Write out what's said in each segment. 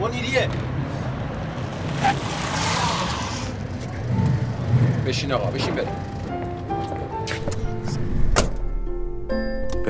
منیریه بشین آقا بشین بریم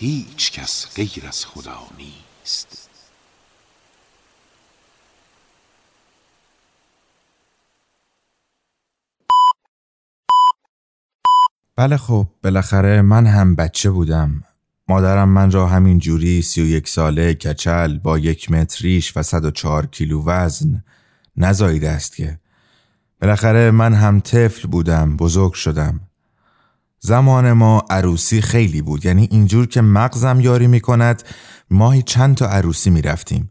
هیچ کس غیر از خدا نیست. بله خب بالاخره من هم بچه بودم. مادرم من را همین جوری سی و یک ساله کچل با یک متر ریش و 104 کیلو وزن نزاییده است که. بالاخره من هم طفل بودم بزرگ شدم. زمان ما عروسی خیلی بود. یعنی اینجور که مغزم یاری می کند ماهی چند تا عروسی می رفتیم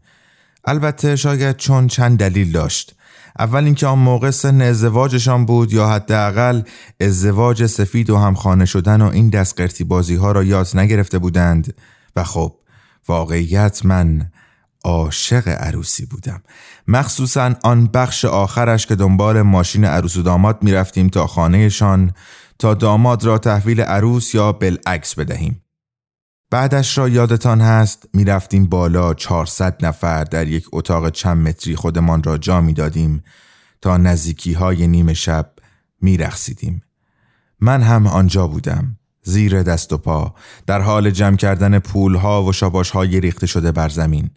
البته شاید چون چند دلیل داشت. اول اینکه آن موقع سن ازدواجشان بود یا حداقل ازدواج سفید و همخانه شدن و این دستقرتی بازی ها را یاد نگرفته بودند. و خب واقعیت من عاشق عروسی بودم. مخصوصا آن بخش آخرش که دنبال ماشین عروس و داماد می‌رفتیم تا خانهشان تا داماد را تحویل عروس یا بالعکس بدهیم. بعدش را یادتان هست می‌رفتیم بالا 400 نفر در یک اتاق چند متری خودمان را جا می‌دادیم تا نزدیکی های نیمه شب میرخسیدیم من هم آنجا بودم زیر دست و پا در حال جمع کردن پول ها و شاباش های ریخته شده بر زمین.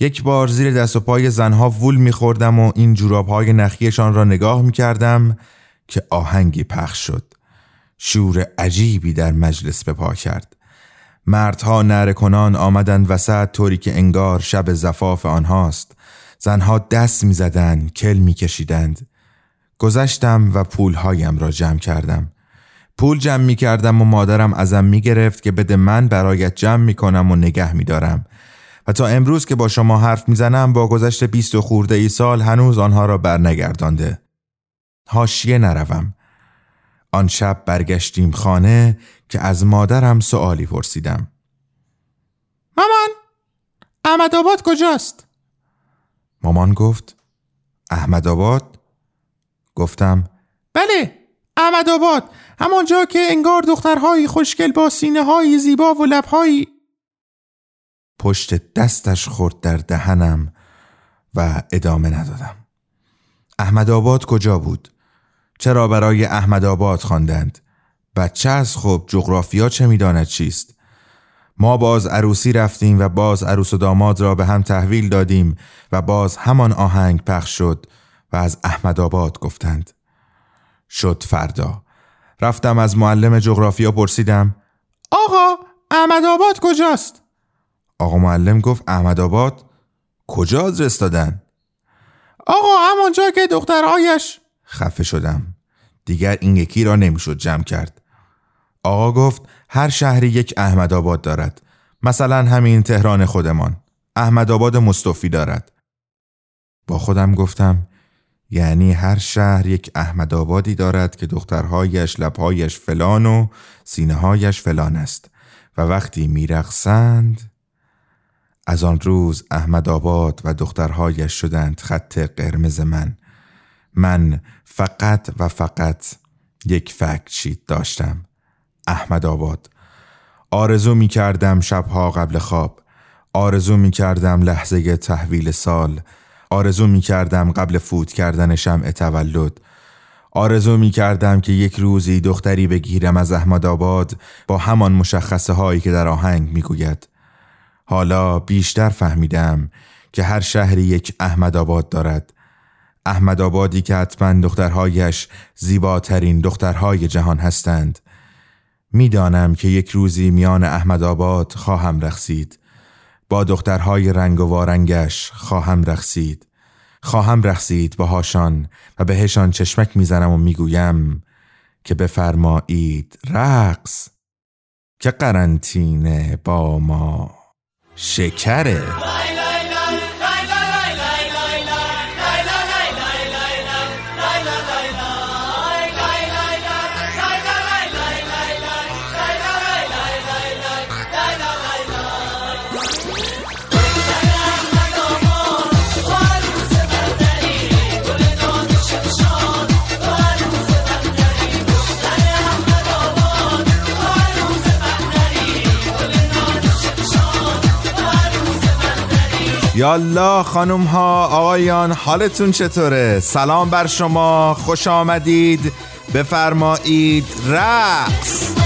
یک بار زیر دست و پای زنها وول میخوردم و این جوراب های نخیشان را نگاه می‌کردم. که آهنگی پخش شد. شور عجیبی در مجلس به پا کرد. مردها نره کنان آمدند وسط طوری که انگار شب زفاف آنهاست. زنها دست می‌زدند کل میکشیدند. گذشتم و پولهایم را جمع کردم. پول جمع می کردم و مادرم ازم می گرفت که بده من برایت جمع می کنم و نگه می دارم و تا امروز که با شما حرف می‌زنم با گذشت بیست و خورده ای سال هنوز آنها را برنگردانده. هاشیه نروم آن شب برگشتیم خانه که از مادرم سوالی پرسیدم مامان احمد آباد کجاست؟ مامان گفت احمد آباد؟ گفتم بله احمد آباد همانجا که انگار دخترهایی خوشگل با سینه های زیبا و لبهایی پشت دستش خورد در دهنم و ادامه ندادم احمد آباد کجا بود؟ چرا برای احمد آباد خواندند؟ بچه از خب جغرافیا چه می‌داند چیست؟ ما باز عروسی رفتیم و باز عروس و داماد را به هم تحویل دادیم و باز همان آهنگ پخش شد و از احمد آباد گفتند شد فردا رفتم از معلم جغرافیا پرسیدم آقا احمد آباد کجاست؟ آقا معلم گفت احمد آباد کجا آدرس دادن؟ آقا همانجا که دخترهایش خفه شدم دیگر این یکی را نمی‌شد جمع کرد. آقا گفت هر شهری یک احمد آباد دارد. مثلا همین تهران خودمان. احمد آباد مصطفی دارد. با خودم گفتم یعنی هر شهر یک احمد آبادی دارد که دخترهایش لبهایش فلان و سینههایش فلان است. و وقتی میرقصند از آن روز احمد آباد و دخترهایش شدند خط قرمز من. من فقط و فقط یک فکت شیت داشتم. احمد آباد. آرزو می کردم شبها قبل خواب. آرزو می کردم لحظه تحویل سال. آرزو می کردم قبل فوت کردن شمع تولد. آرزو می کردم که یک روزی دختری بگیرم از احمد آباد با همان مشخصه هایی که در آهنگ می گوید. حالا بیشتر فهمیدم که هر شهری یک احمد آباد دارد. احمد آبادی که حتما دخترهایش زیباترین دخترهای جهان هستند. می‌دانم که یک روزی میان احمد آباد خواهم رخصید با دخترهای رنگ و وارنگش خواهم رخصید خواهم رخصید باهاشان و بهشان چشمک می‌زنم و می‌گویم که بفرمایید رقص. که قرنطینه با ما. شکره. یالا خانم ها آقایان حالتون چطوره؟ سلام بر شما خوش آمدید. بفرمایید رقص.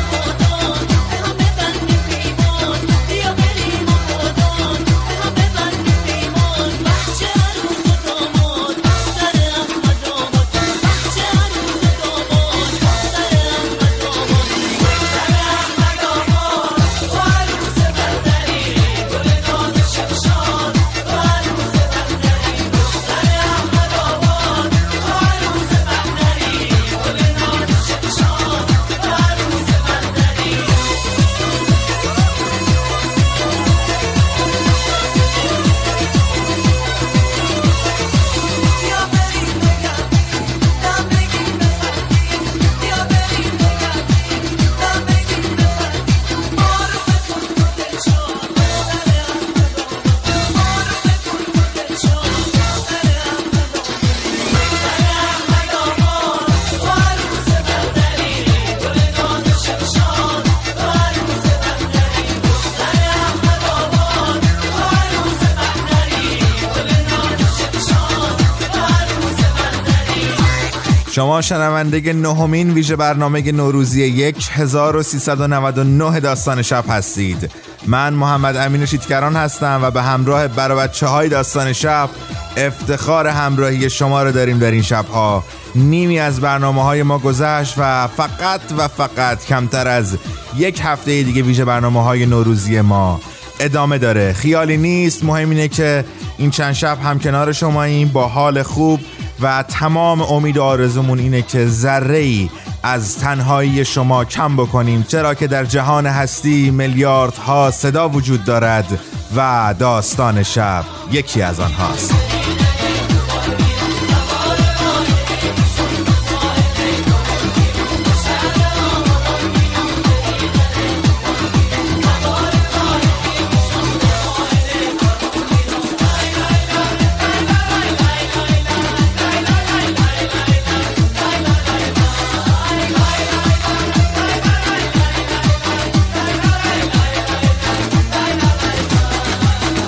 شما شنونده نهمین ویژه برنامه نوروزی 1399 داستان شب هستید. من محمد امین شیتکران هستم و به همراه برای بچه های داستان شب افتخار همراهی شما رو داریم در این شبها. نیمی از برنامه های ما گذشت و فقط و فقط کمتر از یک هفته دیگه ویژه برنامه های نوروزی ما ادامه داره. خیالی نیست مهم اینه که این چند شب هم کنار شماییم با حال خوب و تمام امید و آرزومون اینه که ذره ای از تنهایی شما کم بکنیم. چرا که در جهان هستی میلیاردها صدا وجود دارد و داستان شب یکی از آنهاست.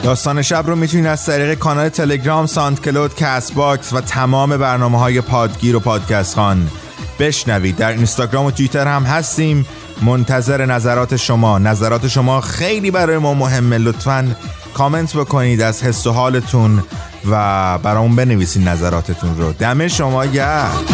داستان شب رو می‌تونید از طریق کانال تلگرام، SoundCloud، Castbox و تمام برنامه های پادگیر و پادکست‌خوان بشنوید. در اینستاگرام و توییتر هم هستیم. منتظر نظرات شما. نظرات شما خیلی برای ما مهمه. لطفا کامنت بکنید از حس و حالتون و برامون بنویسید نظراتتون رو. دم شما گرم.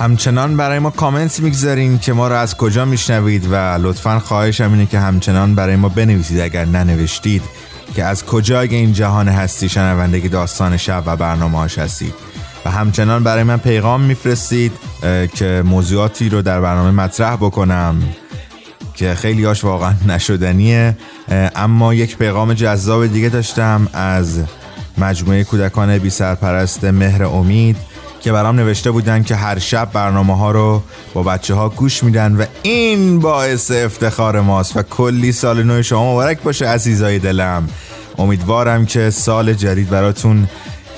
همچنان برای ما کامنت می‌گذارین که ما رو از کجا میشنوید و لطفا خواهشم اینه که همچنان برای ما بنویسید اگر ننوشتید که از کجای این جهان هستی شنوندگی داستان شب و برنامه هستید. و همچنان برای من پیغام میفرستید که موضوعاتی رو در برنامه مطرح بکنم که خیلی هاش واقعا نشدنیه. اما یک پیغام جذاب دیگه داشتم از مجموعه کودکان بی سرپرست مهر امید که برام نوشته بودن که هر شب برنامه ها رو با بچه ها گوش میدن و این باعث افتخار ماست و کلی سال نو شما مبارک باشه عزیزای دلم. امیدوارم که سال جدید براتون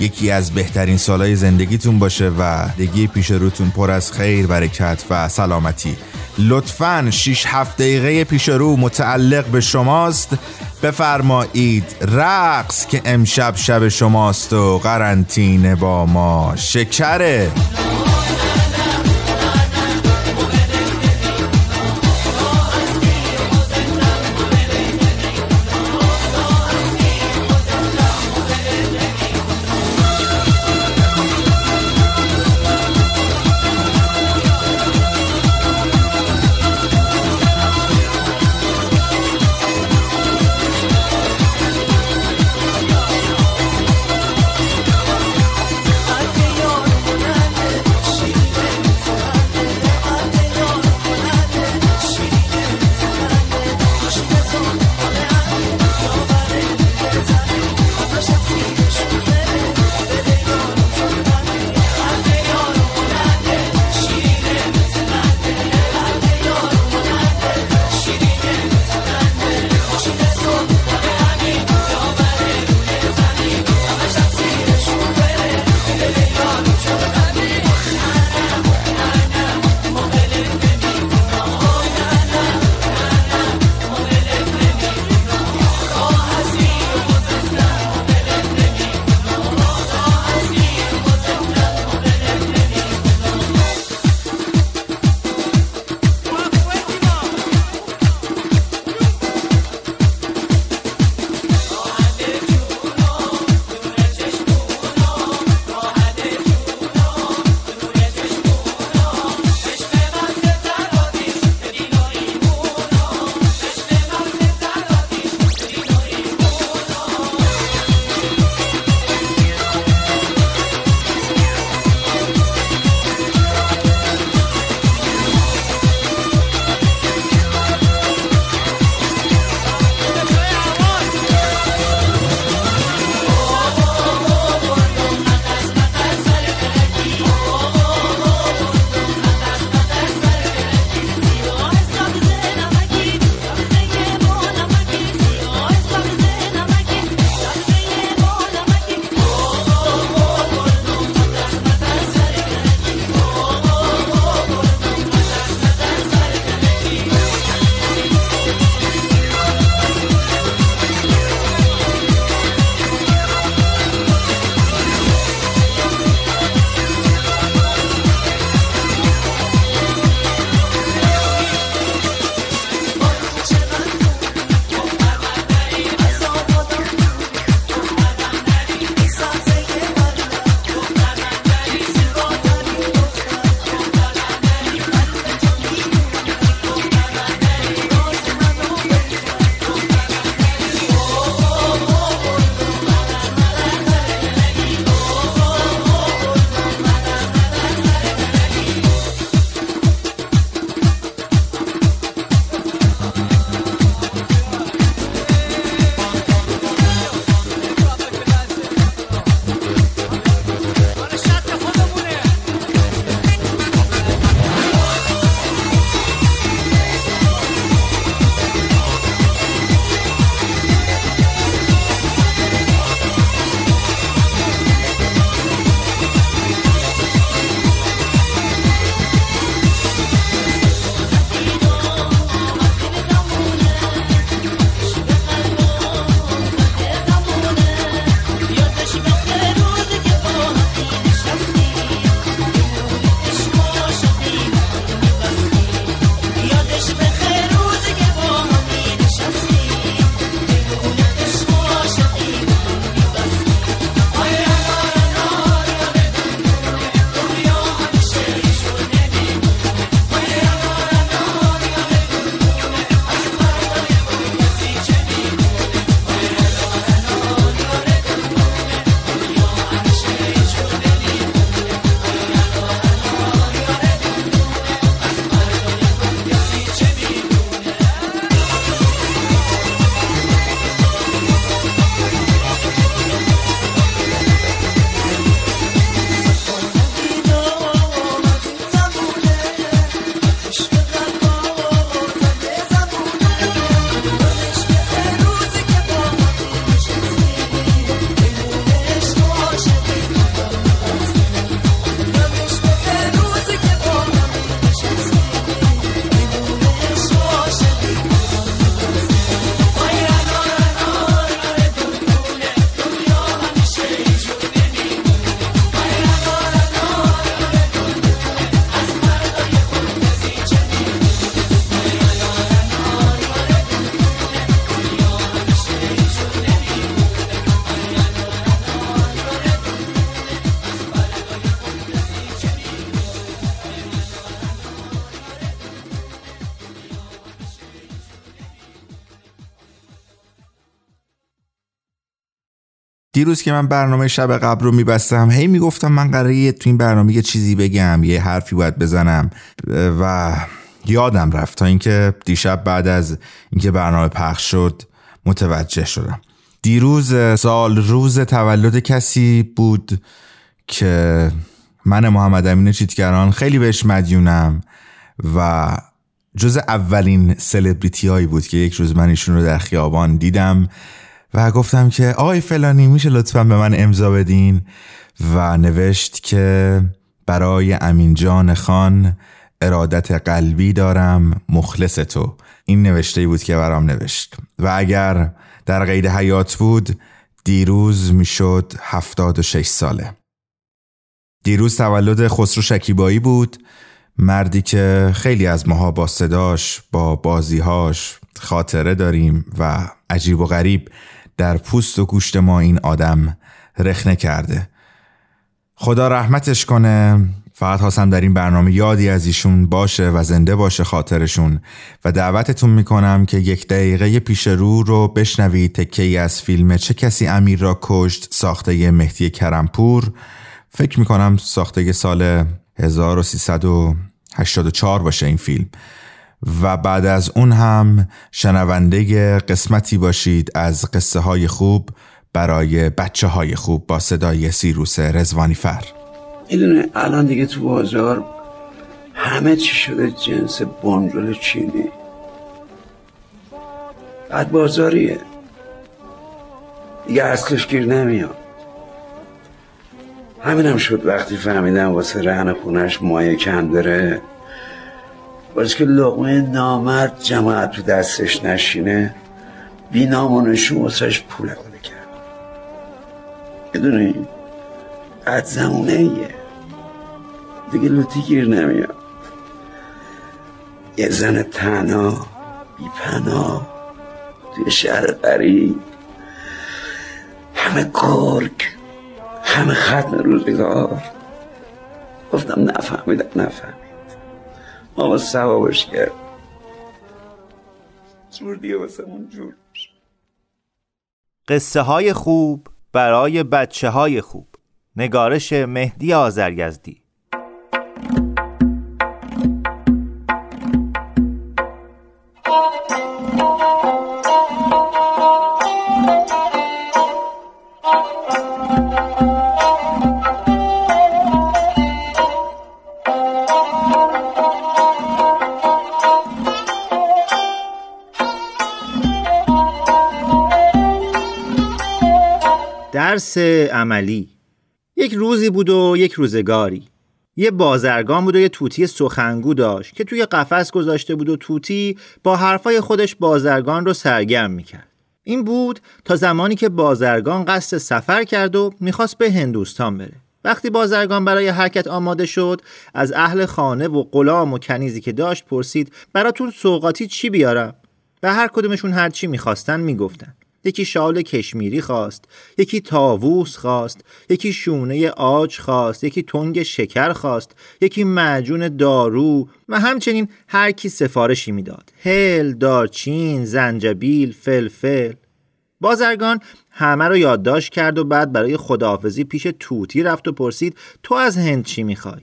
یکی از بهترین سالهای زندگیتون باشه و دگی پیش روتون پر از خیر برکت و سلامتی. لطفا 6 7 دقیقه پیش رو متعلق به شماست. بفرمایید رقص که امشب شب شماست و قرنطینه با ما. شکره. دیروز که من برنامه شب قبل رو میبستم هی می‌گفتم من قراره تو این برنامه یه چیزی بگم یه حرفی باید بزنم. و یادم رفت تا اینکه دیشب بعد از اینکه برنامه پخش شد متوجه شدم. دیروز سال روز تولد کسی بود که من محمد امین چیتگران خیلی بهش مدیونم و جز اولین سلبریتی هایی بود که یک روز من ایشون رو در خیابان دیدم. و گفتم که آقای فلانی میشه لطفا به من امضا بدین؟ و نوشت که برای امین جان خان ارادت قلبی دارم مخلص تو. این نوشته بود که برام نوشت. و اگر در قید حیات بود دیروز می‌شد هفتاد و شش ساله. دیروز تولد خسرو شکیبایی بود مردی که خیلی از ماها با صداش با بازیهاش خاطره داریم و عجیب و غریب در پوست و گوشت ما این آدم رخنه کرده. خدا رحمتش کنه. فقط خواستم در این برنامه یادی از ایشون باشه و زنده باشه خاطرشون و دعوتتون می‌کنم که یک دقیقه پیش رو رو بشنوید تکه از فیلم چه کسی امیر را کشت ساخته مهدی کرمپور. فکر می‌کنم ساخته سال 1384 باشه این فیلم. و بعد از اون هم شنونده قسمتی باشید از قصه های خوب برای بچه های خوب با صدای سیروس رزوانی فر می‌دونه الان دیگه تو بازار همه چی شده جنس بنجل چینی. بعد بازاریه. دیگه اصلش گیر نمیاد. همینم شد وقتی فهمیدم واسه رهن خونش مایه کم داره. باز که لقمه نامرد جماعت تو دستش نشینه بی نامونشون واسهش پول کرد. می‌دونی؟ قد زمونه ایه. دیگه لوتی گیر نمیاد. یه زن تنها بی پناه توی شهر قریب همه گرگ همه ختم روزگار. گفتم نفهمیدم نفهمید ما سوابش کرد جور دیگه واسه جور قصه های خوب برای بچه های خوب. نگارش مهدی آزرگزدی درس عملی. یک روزی بود و یک روزگاری. یه بازرگان بود و یه توتی سخنگو داشت که توی قفس گذاشته بود و توتی با حرفای خودش بازرگان رو سرگرم می‌کرد. این بود تا زمانی که بازرگان قصد سفر کرد و می‌خواست به هندوستان بره. وقتی بازرگان برای حرکت آماده شد از اهل خانه و غلام و کنیزی که داشت پرسید براتون سوقاتی چی بیارم؟ و هر کدومشون هر چی می‌خواستن می‌گفتن. یکی شال کشمیری خواست یکی تاووس خواست یکی شونه آج خواست یکی تنگ شکر خواست یکی معجون دارو و همچنین هر کی سفارشی می‌داد. هل دارچین زنجبیل فلفل. بازرگان همه رو یادداشت کرد و بعد برای خداحافظی پیش توتی رفت و پرسید تو از هند چی می‌خوای؟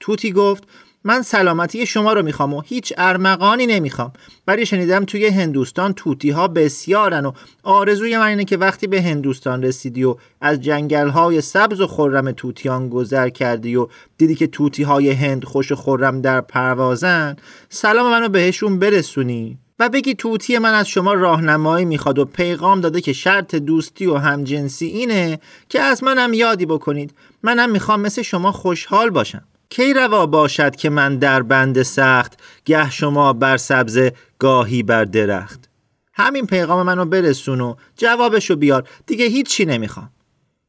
توتی گفت من سلامتی شما رو می‌خوام و هیچ ارمغانی نمی‌خوام. ولی شنیدم توی هندوستان توتی ها بسیارن و آرزوی من اینه که وقتی به هندوستان رسیدی و از جنگل های سبز و خرم توتیان گذر کردی و دیدی که توتی های هند خوش خرم در پروازن سلام منو بهشون برسونی. و بگی توتی من از شما راهنمایی می‌خواد و پیغام داده که شرط دوستی و همجنسی اینه که از منم یادی بکنید. منم می‌خوام مثل شما خوشحال باشم. کی روا باشد که من در بند سخت گه شما بر سبز گاهی بر درخت؟ همین پیغام منو برسون و جوابشو بیار دیگه هیچی نمی‌خوام.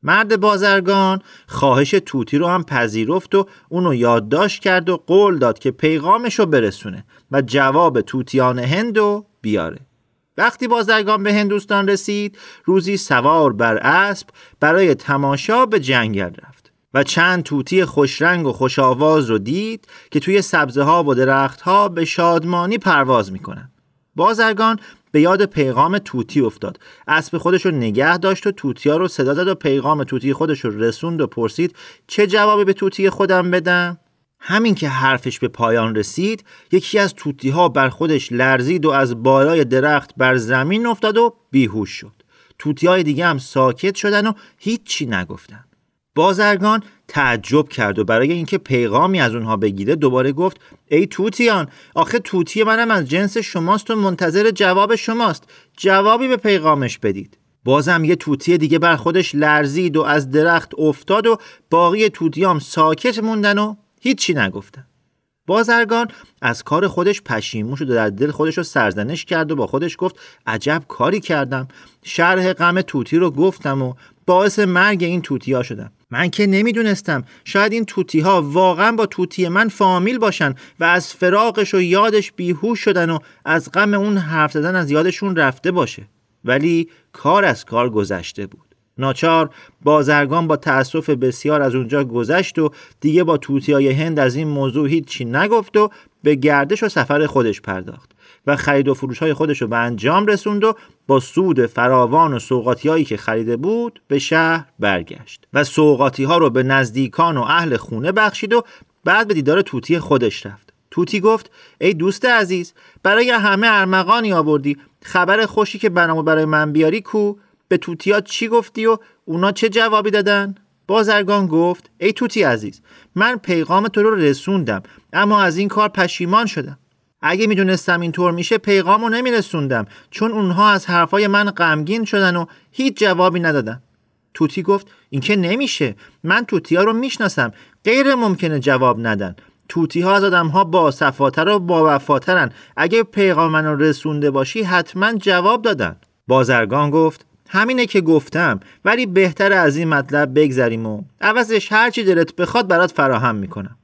مرد بازرگان خواهش توتی رو هم پذیرفت و اونو یادداشت کرد و قول داد که پیغامشو برسونه و جواب توتیان هندو بیاره. وقتی بازرگان به هندوستان رسید روزی سوار بر اسب برای تماشا به جنگل رفت. و چند توتی خوشرنگ و خوش آواز رو دید که توی سبزه ها و درخت ها به شادمانی پرواز می‌کنن. بازرگان به یاد پیغام توتی افتاد. اسب خودش رو نگه داشت و توتیا رو صدا زد و پیغام توتی خودش رو رسوند و پرسید چه جوابی به توتی خودم بدم؟ همین که حرفش به پایان رسید یکی از توتی ها بر خودش لرزید و از بالای درخت بر زمین افتاد و بیهوش شد. توتی های دیگه هم ساکت شدن و هیچی نگفتن. بازرگان تعجب کرد و برای اینکه پیغامی از اونها بگیره دوباره گفت ای توتیان آخه توتی منم از جنس شماست و منتظر جواب شماست. جوابی به پیغامش بدید. بازم یه توتی دیگه بر خودش لرزید و از درخت افتاد و باقی توتیام ساکت موندن و هیچی نگفتن. بازرگان از کار خودش پشیمون شد و در دل خودش رو سرزنش کرد و با خودش گفت عجب کاری کردم. شرح غم توتی رو گفتم و باعث مرگ این توتی ها شدم. من که نمی‌دونستم. شاید این توتی ها واقعا با توتی من فامیل باشن و از فراقش و یادش بیهوش شدن و از غم اون حرف زدن از یادشون رفته باشه. ولی کار از کار گذشته بود. ناچار بازرگان با تأسف بسیار از اونجا گذشت و دیگه با های هند از این موضوع هیچی نگفت و به گردش و سفر خودش پرداخت و خرید و فروش های خودش رو به انجام رسوند و با سود فراوان و سوقاتی هایی که خریده بود به شهر برگشت و سوقاتی ها رو به نزدیکان و اهل خونه بخشید و بعد به دیدار توتی خودش رفت. توتی گفت ای دوست عزیز برای همه ارمغانی آوردی. خبر خوشی که برنامه برای من بیاری کو؟ به توتیا چی گفتی و اونا چه جوابی دادن؟ بازرگان گفت ای توتی عزیز من پیغام تو رو رسوندم اما از این کار پشیمان شدم. اگه می‌دونستم اینطور میشه پیغام رو نمیرسوندم چون اونها از حرفای من غمگین شدن و هیچ جوابی ندادن. توتی گفت این که نمیشه من توتی ها رو می‌شناسم غیر ممکنه جواب ندن. توتی ها از آدم ها با صفاتر و با وفاترن. اگه پیغام من رو رسونده باشی حتما جواب دادن. بازرگان گفت همینه که گفتم ولی بهتر از این مطلب بگذریم و عوضش هرچی دلت بخواد برات فراهم می‌کنم.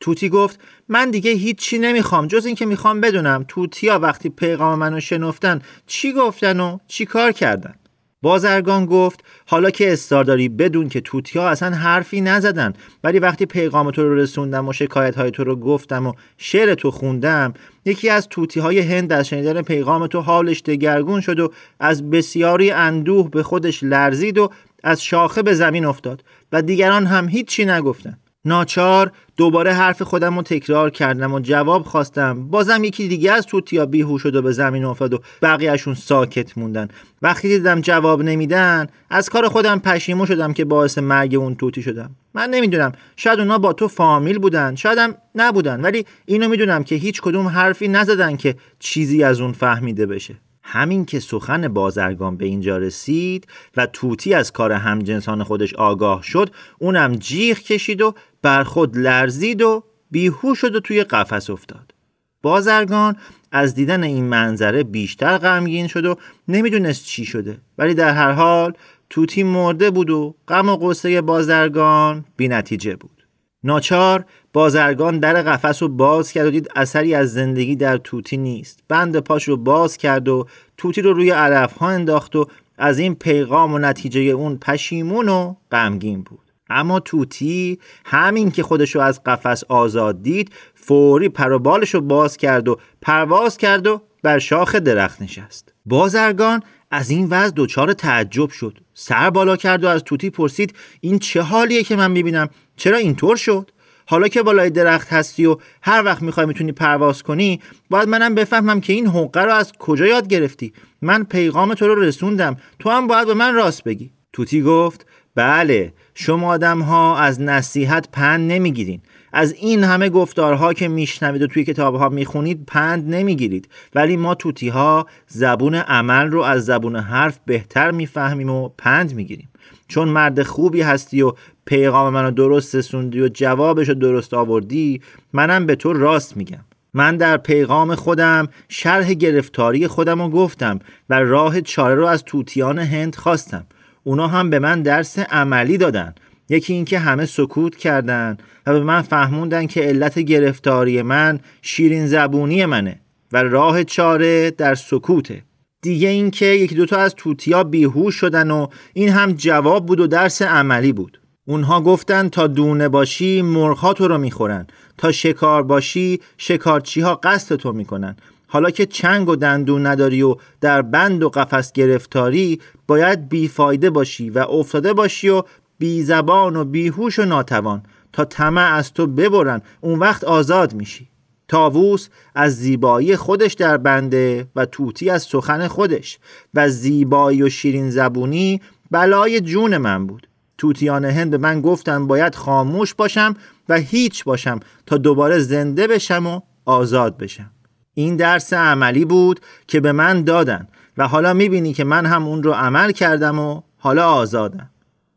توتی گفت من دیگه هیچی نمی‌خوام جز اینکه می‌خوام بدونم توتیا وقتی پیغام منو شنفتن چی گفتن و چی کار کردن. بازرگان گفت حالا که استار داری بدون که توتیا اصلا حرفی نزدن ولی وقتی پیغام تو رو رسوندم و شکایت های تو رو گفتم و شعر تو خوندم یکی از توتی های هند از شنیدن پیغام تو حالش دگرگون شد و از بسیاری اندوه به خودش لرزید و از شاخه به زمین افتاد و دیگران هم هیچی نگفتن. ناچار دوباره حرف خودم رو تکرار کردم و جواب خواستم. بازم یکی دیگه از توتیا بیهوش شد و به زمین افتاد و بقیهشون ساکت موندن. وقتی دیدم جواب نمیدن از کار خودم پشیمون شدم که باعث مرگ اون توتی شدم. من نمی‌دونم شاید اونا با تو فامیل بودن شایدم نبودن ولی اینو می‌دونم که هیچ کدوم حرفی نزدن که چیزی از اون فهمیده بشه. همین که سخن بازرگان به اینجا رسید و توتی از کار همجنسان خودش آگاه شد اونم جیغ کشید و بر خود لرزید و بیهوش شد و توی قفس افتاد. بازرگان از دیدن این منظره بیشتر غمگین شد و نمی‌دونست چی شده. ولی در هر حال توتی مرده بود و غم و قصه بازرگان بی نتیجه بود. ناچار بازرگان در قفس رو باز کرد و دید اثری از زندگی در توتی نیست. بند پاش رو باز کرد و توتی رو روی علف ها انداخت و از این پیغام و نتیجه اون پشیمون و غمگین بود. اما توتی همین که خودشو از قفس آزاد دید فوری پر و بالش رو باز کرد و پرواز کرد و بر شاخ درخت نشست. بازرگان از این وضع دچار تعجب شد. سر بالا کرد و از توتی پرسید این چه حالیه که من می‌بینم؟ چرا اینطور شد؟ حالا که بالای درخت هستی و هر وقت می‌خوای می‌تونی پرواز کنی باید منم بفهمم که این حقه رو از کجا یاد گرفتی. من پیغام تو رو رسوندم. تو هم باید به من راست بگی. توتی گفت بله شما آدم ها از نصیحت پند نمی‌گیرین. از این همه گفتارها که میشنوید و توی کتابها می‌خونید پند نمی‌گیرید. ولی ما توتی ها زبون عمل رو از زبون حرف بهتر می‌فهمیم و پند می‌گیریم. چون مرد خوبی هستی و پیغام منو درست رسوندی و جوابش رو درست آوردی منم به تو راست میگم. من در پیغام خودم شرح گرفتاری خودم رو گفتم و راه چاره رو از توتیان هند خواستم. اونا هم به من درس عملی دادن. یکی اینکه همه سکوت کردن و به من فهموندن که علت گرفتاری من شیرین زبونی منه و راه چاره در سکوته. دیگه اینکه یکی دوتا از توتیا بیهوش شدن و این هم جواب بود و درس عملی بود. اونها گفتن تا دونه باشی مرغها تو رو می‌خورن تا شکار باشی شکارچی ها قصد تو می‌کنن. حالا که چنگ و دندون نداری و در بند و قفس گرفتاری باید بیفایده باشی و افتاده باشی و بی زبان و بیهوش و ناتوان تا طمع از تو ببرن. اون وقت آزاد میشی. تاووس از زیبایی خودش در بنده و توتی از سخن خودش و زیبایی و شیرین زبونی بلای جون من بود. توتیان هند من گفتن باید خاموش باشم و هیچ باشم تا دوباره زنده بشم و آزاد بشم. این درس عملی بود که به من دادن و حالا می‌بینی که من هم اون رو عمل کردم و حالا آزادم.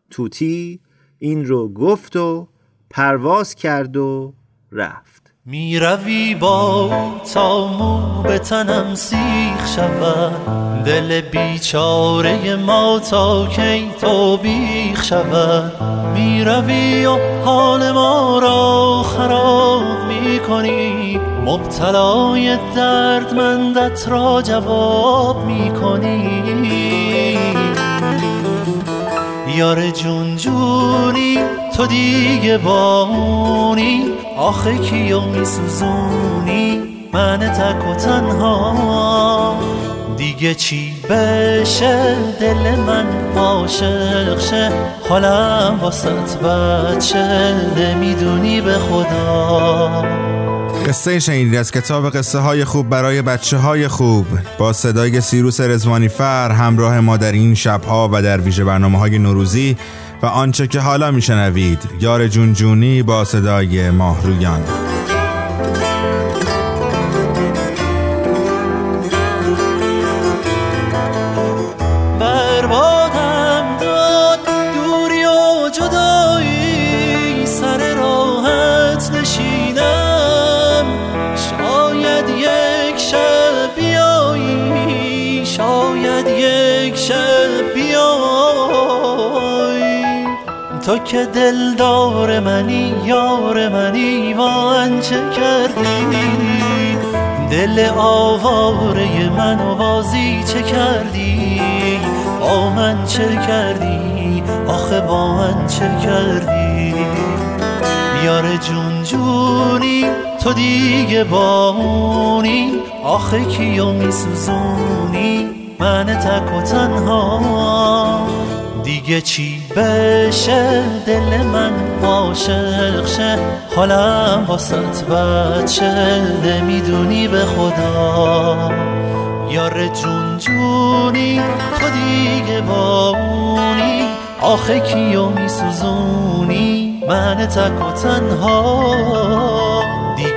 توتی این رو گفت و پرواز کرد و رفت. می روی با تا مو به تنم سیخ شود. دل بیچاره ما تا کی تو بیخ شود. می روی و حال ما را خراب می کنی مبتلای دردمندت را جواب می کنی یار جون جونی تو دیگه آخه کیو میسوزونی؟ من تک و تنها. دیگه چی بشه؟ دل من عاشق شه. حالم واسط بچه نمی‌دونی به خدا. قصه شنیدید از کتاب قصه های خوب برای بچه های خوب. با صدای سیروس رزوانی فر همراه ما در این شبها و در ویژه برنامه های نوروزی و آنچه که حالا میشنوید. یار جونجونی با صدای ماهرویان. که دلدار منی یار منی من چه کردی؟ دل آواره من و بازی چه کردی؟ با من چه کردی؟ آخه با من چه کردی؟ یار جون جونی تو دیگه بامونی آخه کیو میسوزونی؟ من تک و تنها دیگه چی؟ بشه دل من عاشق شه. حالم واسط بچه نمی‌دونی به خدا. یار جون جونی تو دیگه بامونی آخه کیو میسوزونی؟ من تک و تنها.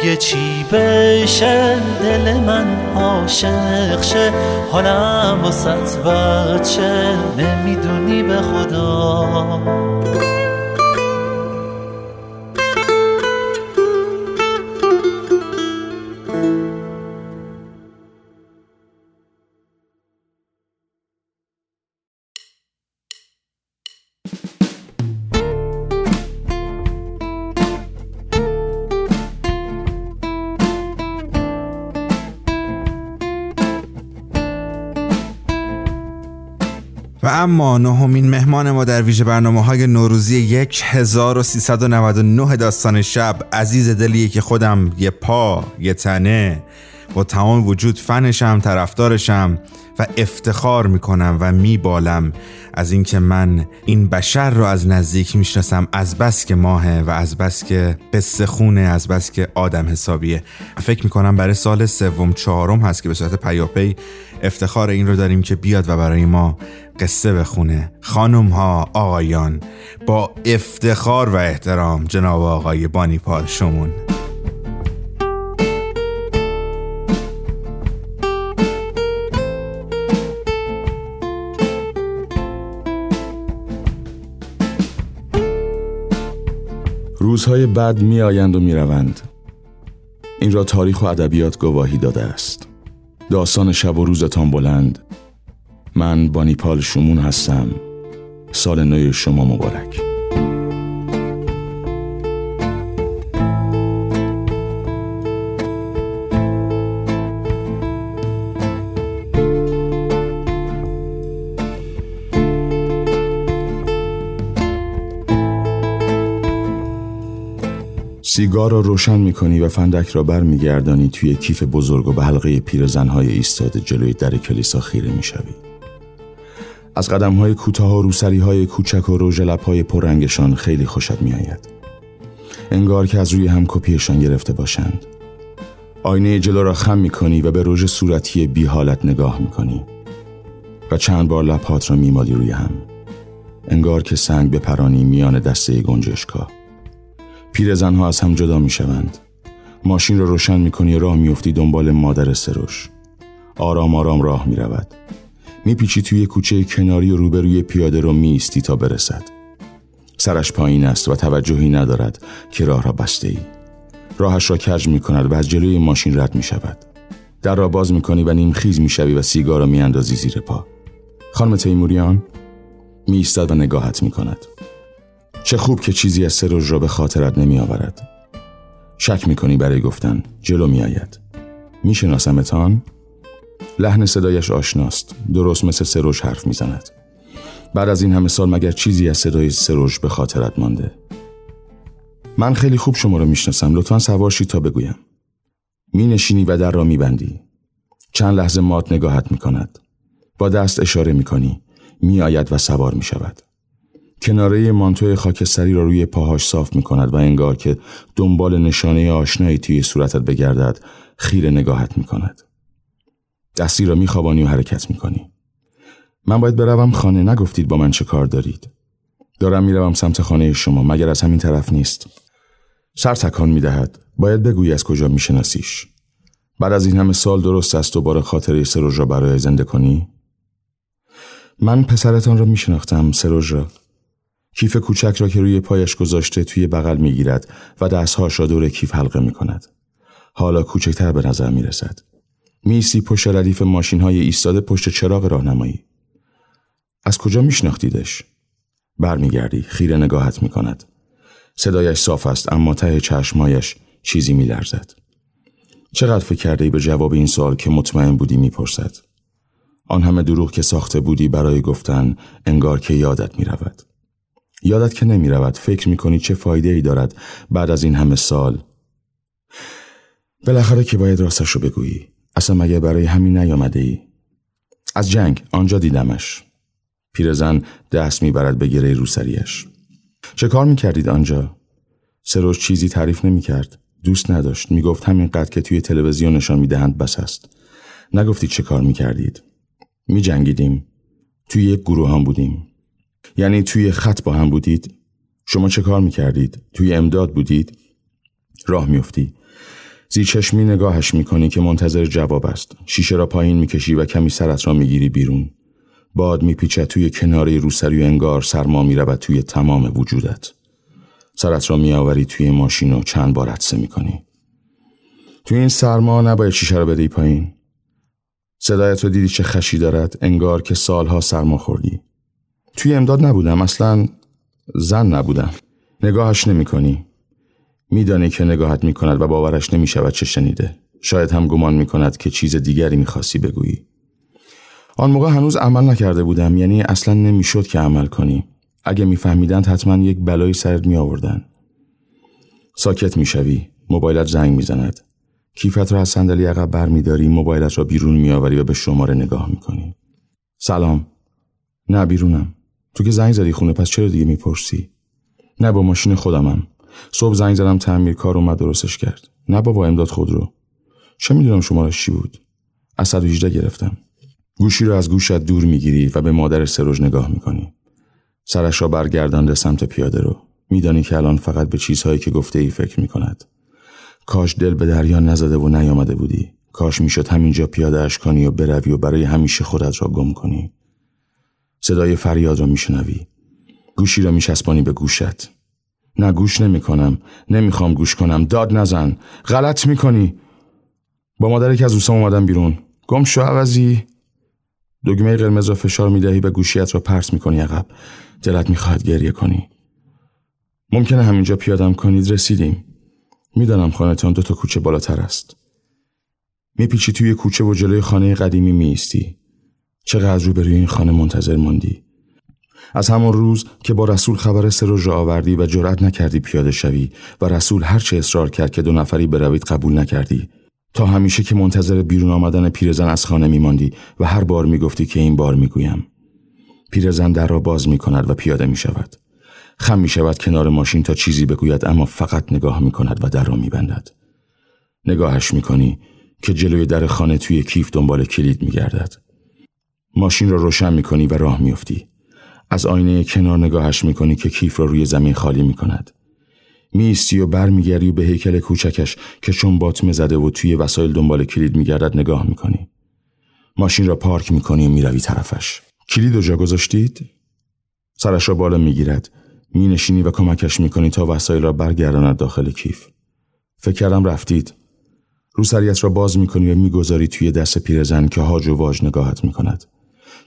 دیگه چی بشه؟ دل من عاشق شه. حالم واسط بچه. نمی‌دونی به خدا. اما نهمین مهمان ما در ویژه برنامه های نوروزی 1399 داستان شب. عزیز دلیه که خودم یه پا یه تنه با تمام وجود فنشم طرفدارشم و افتخار می‌کنم و میبالم از اینکه من این بشر رو از نزدیک می‌شناسم. از بس که ماهه و از بس که قصه خونه از بس که آدم حسابیه. فکر می‌کنم برای سال سوم چهارم هست که به صورت پیاپی افتخار این رو داریم که بیاد و برای ما قصه بخونه خانم ها آقایان با افتخار و احترام جناب آقای بانیپال شمون روزهای بد می آیند و می روند. این را تاریخ و ادبیات گواهی داده است. داستان شب و روزتان بلند. من بانیپال شمون هستم. سال نو شما مبارک. سیگار را روشن می‌کنی و فندک را بر میگردانی توی کیف بزرگ و به حلقه پیر زنهای ایستاده جلوی در کلیسا خیره می‌شوی از قدم های کوتاه و روسری های کوچک و روژ های پررنگشان خیلی خوشت میآید. انگار که از روی هم کپیشان گرفته باشند. آینه جلو را خم می‌کنی و به روژ صورتی بی حالت نگاه می‌کنی. و چند بار لپات را میمالی روی هم. انگار که سنگ بپرانی میان دسته گنجشکا پیرزنها از هم جدا می‌شوند. ماشین را روشن می‌کنی و راه میفتی دنبال مادر سروش آرام آرام راه می‌رود. میپیچی توی کوچه کناری و روبروی پیاده رو میستی تا برسد. سرش پایین است و توجهی ندارد که راه را بسته ای راهش را کج می کند و از جلوی ماشین رد می شود در را باز می کنی و نیمخیز می شوی و سیگار را می اندازی زیر پا. خانم تیموریان می ایستد و نگاهت می کند چه خوب که چیزی از سروژ را به خاطرت نمی آورد شک می کنی برای گفتن جلو می آید می شناسمتان؟ لحن صدایش آشناست. درست مثل سروش حرف می زند بعد از این همه سال مگر چیزی از صدای سروش به خاطرت مانده؟ من خیلی خوب شما رو می‌شناسم. لطفا سوار تا بگویم. می نشینی و در را میبندی. چند لحظه مات نگاهت می کند با دست اشاره می کنی می آید و سوار می شود کناره مانتوی خاکستری را روی پاهاش صاف می کند و انگار که دنبال نشانه آشنایی توی صورتت بگردد خیر نگاهت می کند دستی را می خوابانی و حرکت می کنی من باید بروم خانه نگفتید با من چه کار دارید دارم می‌روم سمت خانه شما مگر از همین طرف نیست سر تکان می دهد. باید بگویی از کجا می شناسیش. بعد از این همه سال درست است دوباره خاطره سروژ را برای زنده کنی؟ من پسرتان را می شناختم سروژ را. کیف کوچک را که روی پایش گذاشته توی بغل می گیرد و دستهاش را دور کیف حلقه می کند. حالا کوچکتر به نظر می رسد. میسی پشت ردیف ماشین های ایستاده پشت چراغ راهنمایی. از کجا می شناختیدش؟ برمیگردی خیره نگاهت می کند. صدایش صاف است اما ته چشمایش چیزی میلرزد. چقدر فکر کرده ای به جواب این سوال که مطمئن بودی می‌پرسد. آن همه دروغ که ساخته بودی برای گفتن انگار که یادت می‌رود. یادت که نمی‌رود فکر می‌کنی چه فایده ای دارد بعد از این همه سال. بالاخره که باید راستش رو بگویی. اصلا مگه برای همین نیامده ای؟ از جنگ آنجا دیدمش. پیرزن دست می‌برد به گره روسریش. چه کار می‌کردید آنجا؟ سروش چیزی تعریف نمی‌کرد. دوست نداشت. می‌گفت همین قد که توی تلویزیون نشان می‌دهند بس است. نگفتید چه کار می‌کردید. میجنگیدیم. توی یک گروه هم بودیم. یعنی توی خط با هم بودید؟ شما چه کار می‌کردید؟ توی امداد بودید؟ راه میفتی. زیر چشمی نگاهش می‌کنی که منتظر جواب است. شیشه را پایین می‌کشی و کمی سرت را می‌گیری بیرون. باد میپیچد توی کناره روسری و انگار سرما می‌رود توی تمام وجودت. سرت را میآوری توی ماشین و چند بار عدسه می‌کنی. توی این سرما نباید شیشه را بدهی پایین. صدایت رو دیدی چه خشی دارد؟ انگار که سالها سرما خوردی. توی امداد نبودم. اصلا زن نبودم. نگاهش نمی کنی میدانی که نگاهت می کند و باورش نمی شود چه شنیده. شاید هم گمان می کند که چیز دیگری می‌خواستی بگویی. آن موقع هنوز عمل نکرده بودم یعنی اصلا نمی‌شد که عمل کنی. اگه میفهمیدند حتما یک بلایی سرت می آوردن ساکت می‌شوی موبایلت زنگ می‌زند. کیفت را از صندلی عقب برمیداری موبایلت را بیرون میآوری و به شماره نگاه می‌کنی. سلام. نه بیرونم. تو که زنگ زدی خونه پس چرا دیگه می‌پرسی؟ نه با ماشین خودمم. صبح زنگ زدم تعمیر کار اومد درستش کرد نه بابا امداد خودرو چه می‌دونم شمارش چی بود از 118 گرفتم گوشی را از گوشت دور می‌گیری و به مادر سروژ نگاه می‌کنی. سرش را برگردانده سمت پیاده رو. میدانی که الان فقط به چیزهایی که گفته ای فکر می‌کند. کاش دل به دریا نزده و نیامده بودی. کاش می‌شد همینجا پیاده اش کنی و بروی و برای همیشه خودت را گم کنی. صدای فریاد را میشنوی. گوشی را میچسبانی به گوشت. نه گوش نمی‌کنم. نمی‌خوام گوش کنم. داد نزن. غلط می‌کنی. با مادری که از اوسام اومدم بیرون. گم شو عوضی دگمه قرمز را فشار می‌دهی و گوشیت را پرس می‌کنی عقب دلت می‌خواهد گریه کنی ممکنه همینجا پیادم کنید رسیدیم می‌دانم خانهتان دو تا کوچه بالاتر است میپیچی توی کوچه و جلوی خانه قدیمی میستی چقدر رو بروی این خانه منتظر ماندی از همان روز که با رسول خبر سروژ را آوردی و جرأت نکردی پیاده شوی و رسول هرچه اصرار کرد که دو نفری بروید قبول نکردی تا همیشه که منتظر بیرون آمدن پیرزن از خانه میماندی و هر بار می‌گفتی که این بار می‌گویم پیرزن در را باز می کند و پیاده می شود خم می شود کنار ماشین تا چیزی بگوید اما فقط نگاه می کند و در را می بندد. نگاهش می کنی که جلوی در خانه توی کیف دنبال کلید می گردد. ماشین را روشن می کنی و راه می افتی. از آینه کنار نگاهش می کنی که کیف را روی زمین خالی می کند. میستی و برمیگردی و به هیکل کوچکش که چون باطمه زده و توی وسایل دنبال کلید میگردد نگاه می‌کنی. ماشین را پارک می‌کنی و می‌روی طرفش. کلید و جا گذاشتید؟ سرش را بالا می‌گیرد. مینشینی و کمکش می‌کنی تا وسایل را برگرداند داخل کیف. فکر کردم رفتید. روسریت را باز می‌کنی و می‌گذاری توی دست پیرزن که هاج و واج نگاهت می‌کند.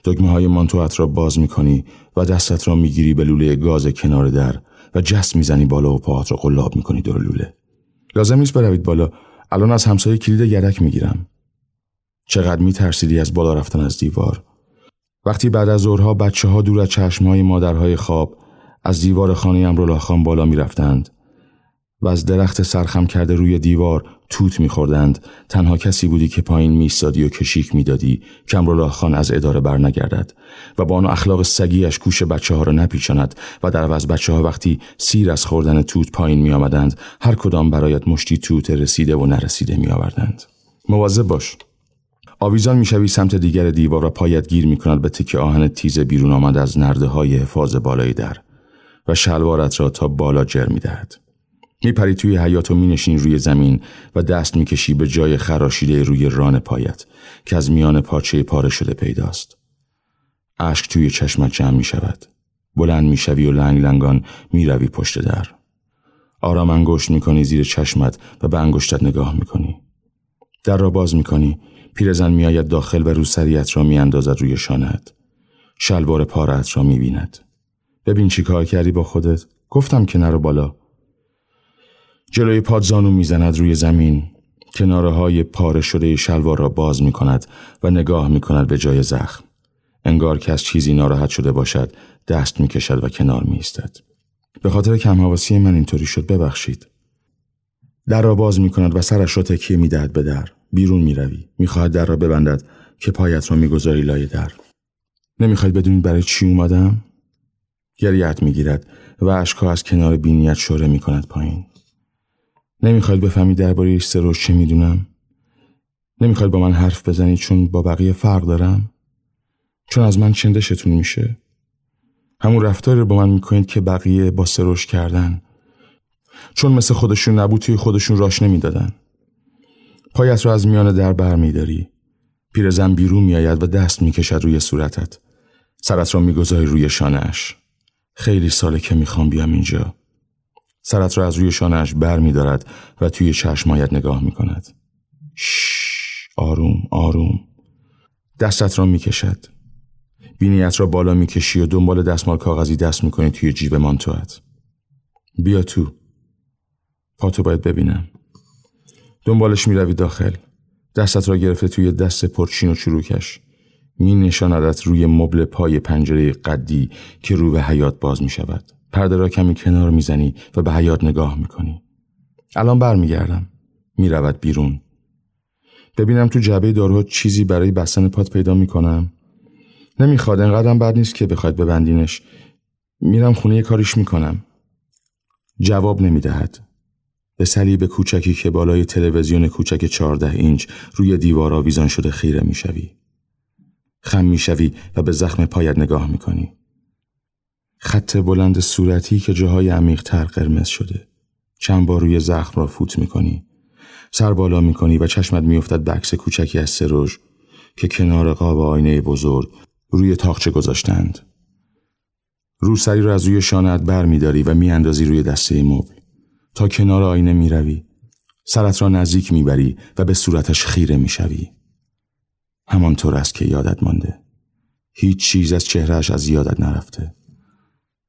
دگمه های مانتوات را باز می‌کنی و دستت را می‌گیری به لوله گاز کنار در و جست می‌زنی بالا و پاهات را قلاب می‌کنی دور لوله. لازم نیست بروید بالا. الان از همسایه کلید گرک می‌گیرم. چقدر میترسیدی از بالا رفتن از دیوار؟ وقتی بعد از ظهرها بچه ها دور از چشم های مادرهای خواب از دیوار خانه امرولا خان بالا می‌رفتند و از درخت سرخم کرده روی دیوار توت میخوردند تنها کسی بودی که پایین میستادی و کشیک می‌دادی که امرولا خان از اداره برنگردد و با آن اخلاق سگیش کوش بچه ها را نپیچاند و در عوض بچه ها وقتی سیر از خوردن توت پایین می آمدند هر کدام برایت مشتی توت رسیده و نرسیده می آوردند. مواظب باش آویزان می‌شوی سمت دیگر دیوار و پایت گیر می کند به تک آهن تیز بیرون آمد از نرده های حفاظ بالای در و شلوارت را تا بالا جر می دهد. میپری توی حیات و مینشین روی زمین و دست می‌کشی به جای خراشیده روی ران پایت که از میان پاچه پاره شده پیداست. اشک توی چشمت جمع می شود. بلند می‌شوی و لنگ لنگان می‌روی پشت در. آرام انگشت می‌کنی زیر چشمت و به انگشتت نگاه می‌کنی. در را باز می‌کنی پیرزن میآید داخل و روسریت را میاندازد روی شانت. شلوار پارت را می‌بیند. ببین چی کار کردی با خودت؟ گفتم که نرو بالا. جلوی پادزانو می‌زند روی زمین. کناره های پاره شده شلوار را باز می کند و نگاه می کند به جای زخم. انگار که از چیزی ناراحت شده باشد دست می کشد و کنار می استد. به خاطر کمحواسی من اینطوری شد ببخشید. در را باز می کند و سرش را تکیه می دهد به در. بیرون می روی. می خواهد در را ببندد که پایت را می گذاری لای در. نمی‌خواید بدونید برای چی اومدم؟ گریت می گیرد و اشکها از کنار بینیت شوره می کند پایین. نمی‌خواید بفهمید درباره سروش چه می‌دونم؟ نمی‌خواید با من حرف بزنید چون با بقیه فرق دارم؟ چون از من چندشتون میشه؟ همون رفتاری رو با من می‌کنید که بقیه با سروش کردن چون مثل خودشون نبود توی خودشون راش نمی‌دادن پایت رو از میان در بر میداری پیرزن بیرون میآید و دست می‌کشد روی صورتت سرت را می‌گذاری روی شانهش خیلی ساله که می‌خوام بیام اینجا سرت را از روی شانهش بر می دارد و توی چشمایت نگاه می کند. شش آروم آروم دستت را می کشد. بینیت را بالا می کشی و دنبال دستمال کاغذی دست می کنی توی جیب مانتوت. بیا تو. پاتو باید ببینم. دنبالش می روی داخل. دستت را گرفته توی دست پرچین و چروکش. می نشاندت روی مبل پای پنجره قدی که رو به حیات باز می شود. پرده را کمی کنار می‌زنی و به حیات نگاه می‌کنی. الان برمیگردم. می‌رود بیرون. ببینم تو جعبه داروها چیزی برای بستن پات پیدا می‌کنم. نمی‌خواد انقدرم بد نیست که بخواید ببندینش. میرم خونه یه کاریش می‌کنم. جواب نمی‌دهد. به صلیب کوچکی که بالای تلویزیون کوچک چهارده اینچ روی دیوار آویزان شده خیره می‌شوی. خم می‌شوی و به زخم پایت نگاه می‌کنی. خط بلند صورتی که جاهای عمیقتر قرمز شده. چند بار روی زخم را فوت می‌کنی. سر بالا می‌کنی و چشمت میافتد به عکس کوچکی از سروژ که کنار قاب آینه بزرگ روی تاخچه گذاشتند. روسری را از روی شانت بر میداری و میاندازی روی دسته مبل. تا کنار آینه می‌روی. سرت را نزدیک می‌بری و به صورتش خیره می‌شوی. همانطور است که یادت مانده. هیچ چیز از چهرهش از یادت نرفته.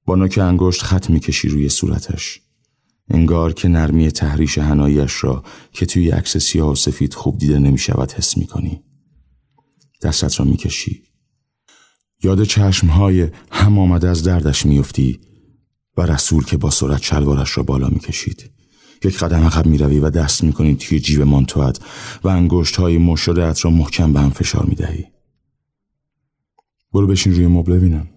با نوک انگشت خط می‌کشی روی صورتش انگار که نرمی تحریش هنایش را که توی عکس سیاه و سفید خوب دیده نمی شود حس می کنی. دستت را می‌کشی. یاد چشمهای هم آمده از دردش میفتی و رسول که با سرعت چلوارش را بالا می‌کشید یک قدم عقب می‌روی و دست می‌کنی توی جیب مانتوات و انگشت های مشدت را محکم به هم فشار می‌دهی برو بشین روی مبل ببینم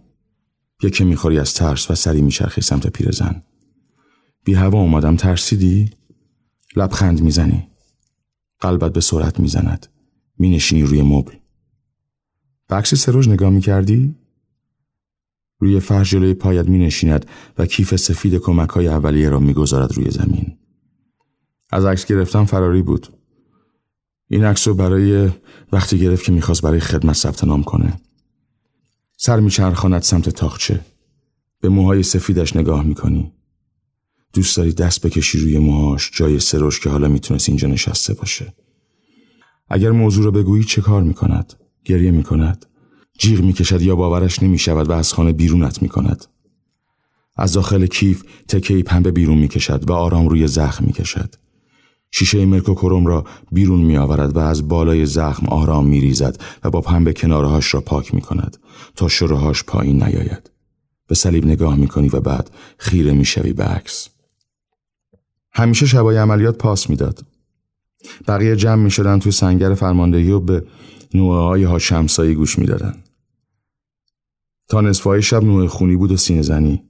یکی می‌خوری از ترس و سری میچرخی سمت پیرزن بی هوا اومدم ترسیدی؟ لبخند می‌زنی قلبت به سرعت می‌زند مینشینی روی مبل به عکس نگاه می‌کردی؟ روی فرش جلوی پایت می نشیند و کیف سفید کمک های اولیه را می‌گذارد روی زمین. از عکس گرفتن فراری بود. این عکس رو برای وقتی گرفت که می‌خواست برای خدمت ثبت نام کنه. سر میچرخاند سمت تاخچه. به موهای سفیدش نگاه می‌کنی. دوست داری دست بکشی روی موهاش جای سروش که حالا می‌تونست اینجا نشسته باشه. اگر موضوع رو بگویی چه کار می‌کند؟ گریه می‌کند؟ جیغ می‌کشد یا باورش نمی‌شود و از خانه بیرونت می‌کند. از داخل کیف تکهی پنبه بیرون می‌کشد و آرام روی زخم می‌کشد. شیشه مرکوکروم را بیرون می آورد و از بالای زخم آرام می ریزد و با پنبه کنارهاش را پاک می کند تا شرهاش پایین نیاید. به صلیب نگاه می کنی و بعد خیره می شوی به عکس. همیشه شبای عملیات پاس می‌داد. بقیه جمع می شدن توی سنگر فرماندهی و به نوعه های ها شمسایی گوش می دادن. تا نصفهای شب نوع خونی بود و سینه زنی.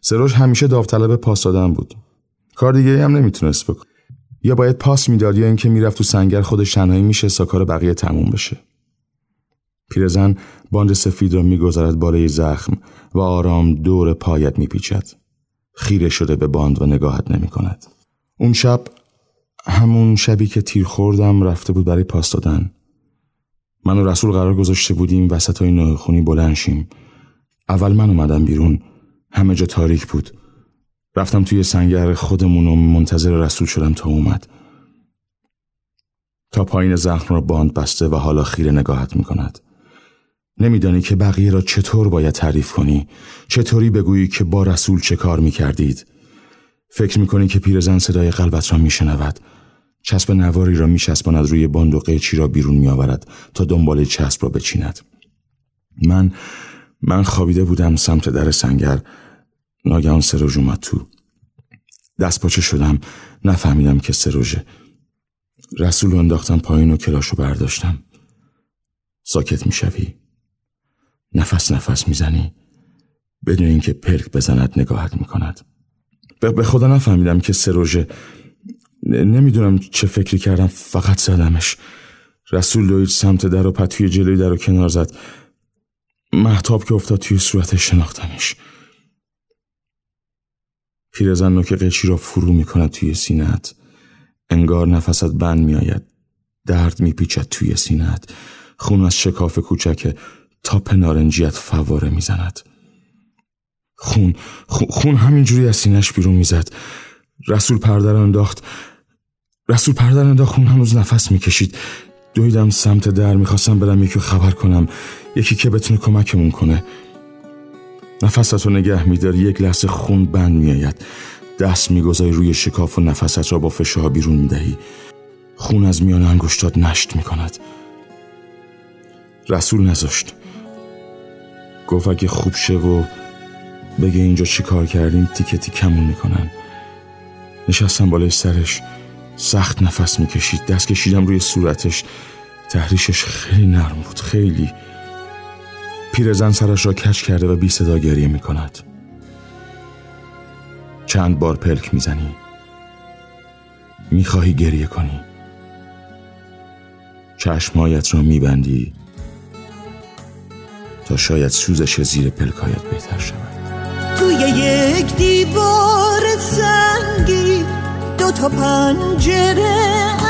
سروش همیشه داوطلب پاس دادن بود. کار دیگه هم نمی‌تونست بکن. یا باید پاس می‌داد یا اینکه می‌رفت تو سنگر خودش تنهایی میشه تا کار بقیه تموم بشه. پیرزن باند سفید را می‌گذارد بالای زخم و آرام دور پایت میپیچد. خیره شده به باند و نگاهت نمی کند. اون شب همون شبی که تیر خوردم رفته بود برای پاس دادن. من و رسول قرار گذاشته بودیم وسط های خونی بلند شیم. اول من اومدم بیرون. همه جا تاریک بود. رفتم توی سنگر خودمون و منتظر رسول شدم تا اومد. تا پایین زخم را باند بسته و حالا خیره نگاهت می کند. نمیدانی که بقیه را چطور باید تعریف کنی. چطوری بگویی که با رسول چه کار می کردید فکر می کنی که پیرزن صدای قلبت را می شنود چسب نواری را می چسباند روی باند و قیچی را بیرون می آورد تا دنبال چسب را بچیند. من من خوابیده بودم سمت در سنگر. ناگهان سروژ اومد تو. دست پاچه شدم نفهمیدم که سروژه. رسول انداختم پایین و کلاشو برداشتم. ساکت می‌شوی؟ نفس نفس می‌زنی؟ بدون اینکه پرک بزند نگاهت می‌کند. به خدا نفهمیدم که سروژه. نمی‌دونم چه فکری کردم فقط زدمش. رسول دوید سمت در و پتوی جلوی در و کنار زد. محتاب که افتاد توی صورتش شناختمش. پیرزن نوک قیچی را فرو می‌کند توی سینت انگار نفست بند میآید. درد میپیچد توی سینت خون از شکاف کوچک تاپ نارنجیت فواره می‌زند. خون خون همینجوری از سینش بیرون می‌زد. رسول پرده رو انداخت. رسول پرده رو انداخت. خون هنوز نفس می‌کشید. دویدم سمت در. می‌خواستم برم یکی خبر کنم. یکی که بتونه کمکمون کنه. نفست رو نگه میداری یک لحظه خون بند میآید. دست می‌گذاری روی شکاف و نفست را با فشار بیرون می‌دهی. خون از میان انگشتات نشت می‌کند. رسول نذاشت. گفت اگه خوب شه و بگه اینجا چی کار کردیم تیکه تیکمون می‌کنن. نشستم بالای سرش. سخت نفس می‌کشید. دست کشیدم روی صورتش. تحریشش خیلی نرم بود. خیلی پیرزن سرش را کش کرده و بی صدا گریه می‌کند چند بار پلک می‌زنی می‌خواهی گریه کنی. چشمایت را میبندی تا شاید سوزش زیر پلکایت بهتر شود. توی یک دیوار سنگی دو تا پنجره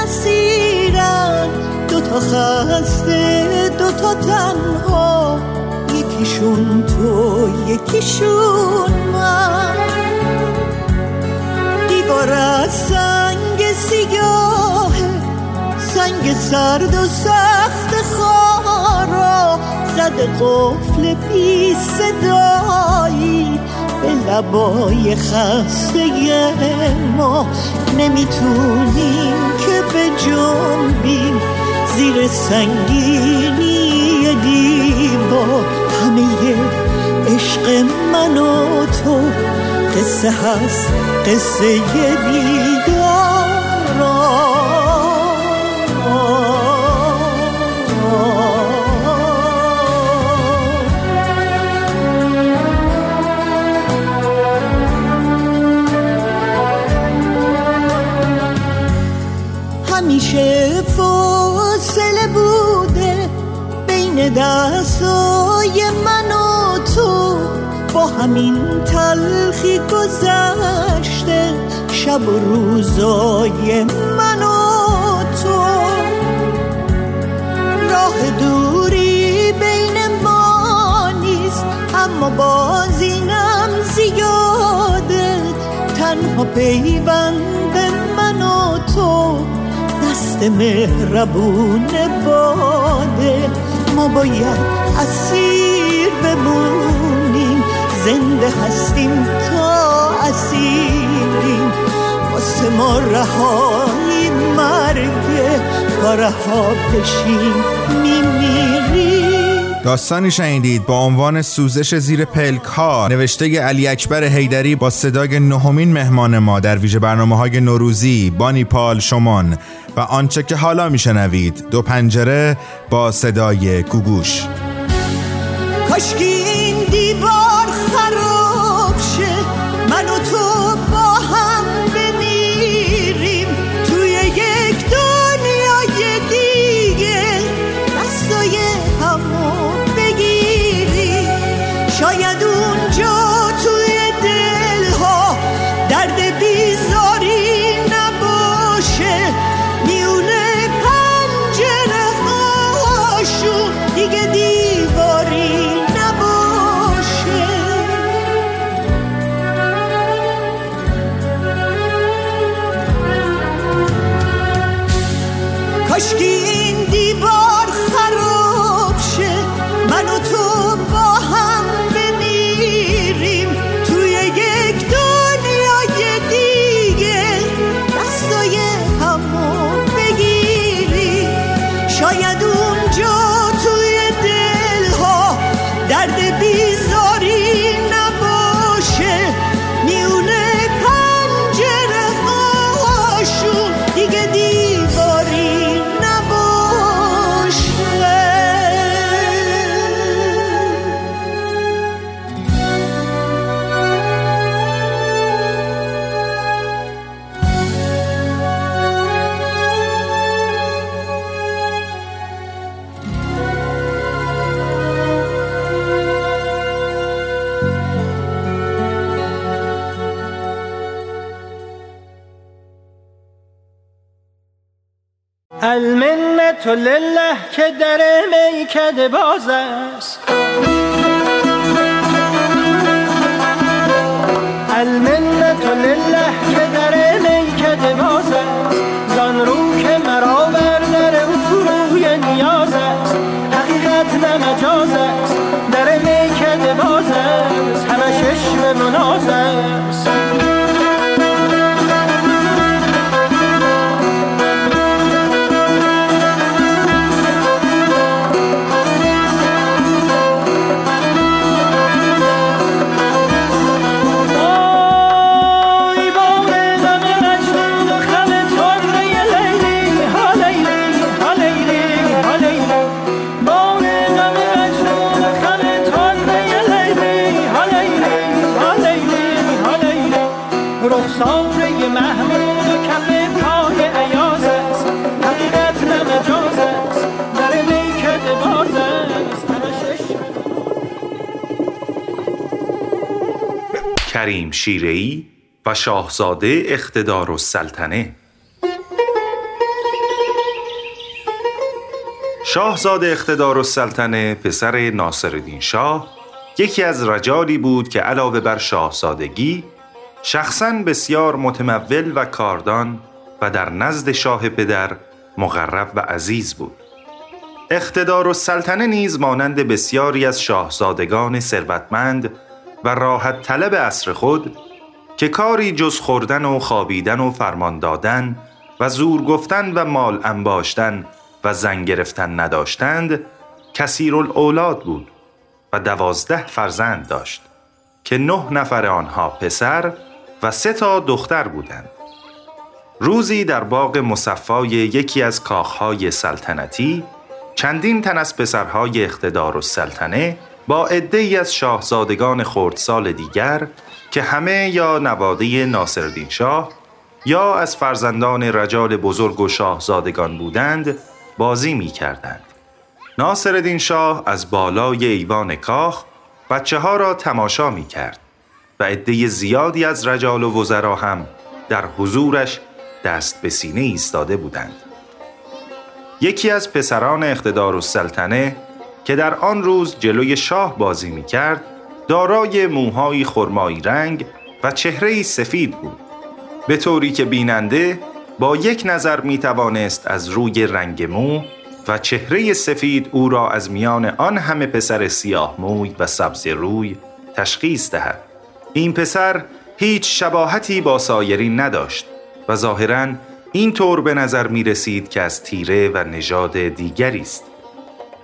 اسیرن دو تا خسته دو تا تنها. یکیشون تو یکیشون من. دیوار از سنگ سیاه سنگ سرد و سخت خارا. زد قفل بی صدایی به لبای خسته ما. نمی‌تونیم که به جنبیم زیر سنگینی دیوار. همه عشق من و تو قصه هست قصه بیدار همیشه فاصله بوده بین من و تو با همین تلخی گذشته شب و روزای من و تو. راه دوری بین ما نیست اما بازینم زیاده. تنها پیوند من و تو دست مهربون باده. ما باید اسیر بمونیم. زنده هستیم تا اسیریم. واسه ما رهایی مرگه تا رها بشیم میمیریم. داستانی شنیدید با عنوان سوزش زیر پلک ها. نوشته علی اکبر حیدری با صدای نهمین مهمان ما در ویژه برنامه های نوروزی بانی پال شمان. و آنچه که حالا میشنوید دو پنجره با صدای گوگوش. aşk در میکده باز است. کریم شیرهی و شاهزاده اقتدار و سلطنه شاهزاده اقتدار و سلطنه پسر ناصرالدین شاه یکی از رجالی بود که علاوه بر شاهزادگی شخصا بسیار متمول و کاردان و در نزد شاه پدر مقرب و عزیز بود. اقتدار و سلطنه نیز مانند بسیاری از شاهزادگان ثروتمند و راحت طلب عصر خود که کاری جز خوردن و خوابیدن و فرمان دادن و زور گفتن و مال انباشتن و زن گرفتن نداشتند کثیر الاولاد بود و دوازده فرزند داشت که نه نفر آنها پسر و سه تا دختر بودند. روزی در باغ مصفای یکی از کاخهای سلطنتی چندین تن از پسرهای اقتدار و سلطنه با عده‌ای از شاهزادگان خردسال دیگر که همه یا نواده ناصرالدین شاه یا از فرزندان رجال بزرگ و شاهزادگان بودند بازی می کردند. ناصرالدین شاه از بالای ایوان کاخ بچه ها را تماشا می کرد و عده زیادی از رجال و وزرا هم در حضورش دست به سینه ایستاده بودند. یکی از پسران اقتدار و سلطنه که در آن روز جلوی شاه بازی می کرد دارای موهای خرمایی رنگ و چهره سفید بود. به طوری که بیننده با یک نظر می توانست از روی رنگ مو و چهره سفید او را از میان آن همه پسر سیاه موی و سبز روی تشخیص دهد. این پسر هیچ شباهتی با سایرین نداشت و ظاهرا این طور به نظر می رسید که از تیره و نژاد دیگری است.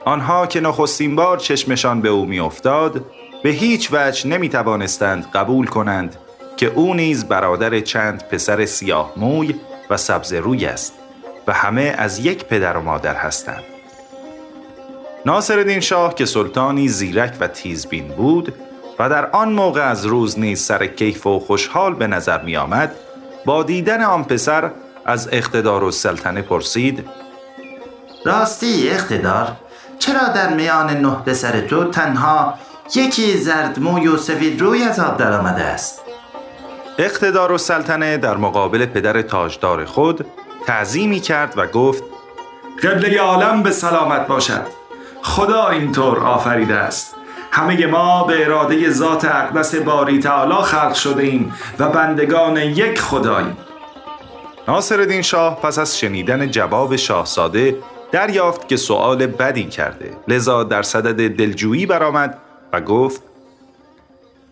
آنها که نخستین بار چشمشان به او می افتاد به هیچ وجه نمی توانستند قبول کنند که او نیز برادر چند پسر سیاه موی و سبز روی است و همه از یک پدر و مادر هستند. ناصرالدین شاه که سلطانی زیرک و تیزبین بود و در آن موقع از روز نیز سر کیف و خوشحال به نظر می آمد با دیدن آن پسر از اقتدار و سلطنه پرسید راستی اقتدار چرا در میان نه پسر تو تنها یکی زرد موی و سفید روی از آب درآمده است؟ اقتدار و سلطنه در مقابل پدر تاجدار خود تعظیمی کرد و گفت قبله عالم به سلامت باشد. خدا اینطور آفریده است. همه ما به اراده ذات اقدس باری تعالی خلق شده ایم و بندگان یک خداییم. ناصرالدین شاه پس از شنیدن جواب شاهزاده دریافت که سؤال بدی کرده. لذا در صدد دلجویی برآمد و گفت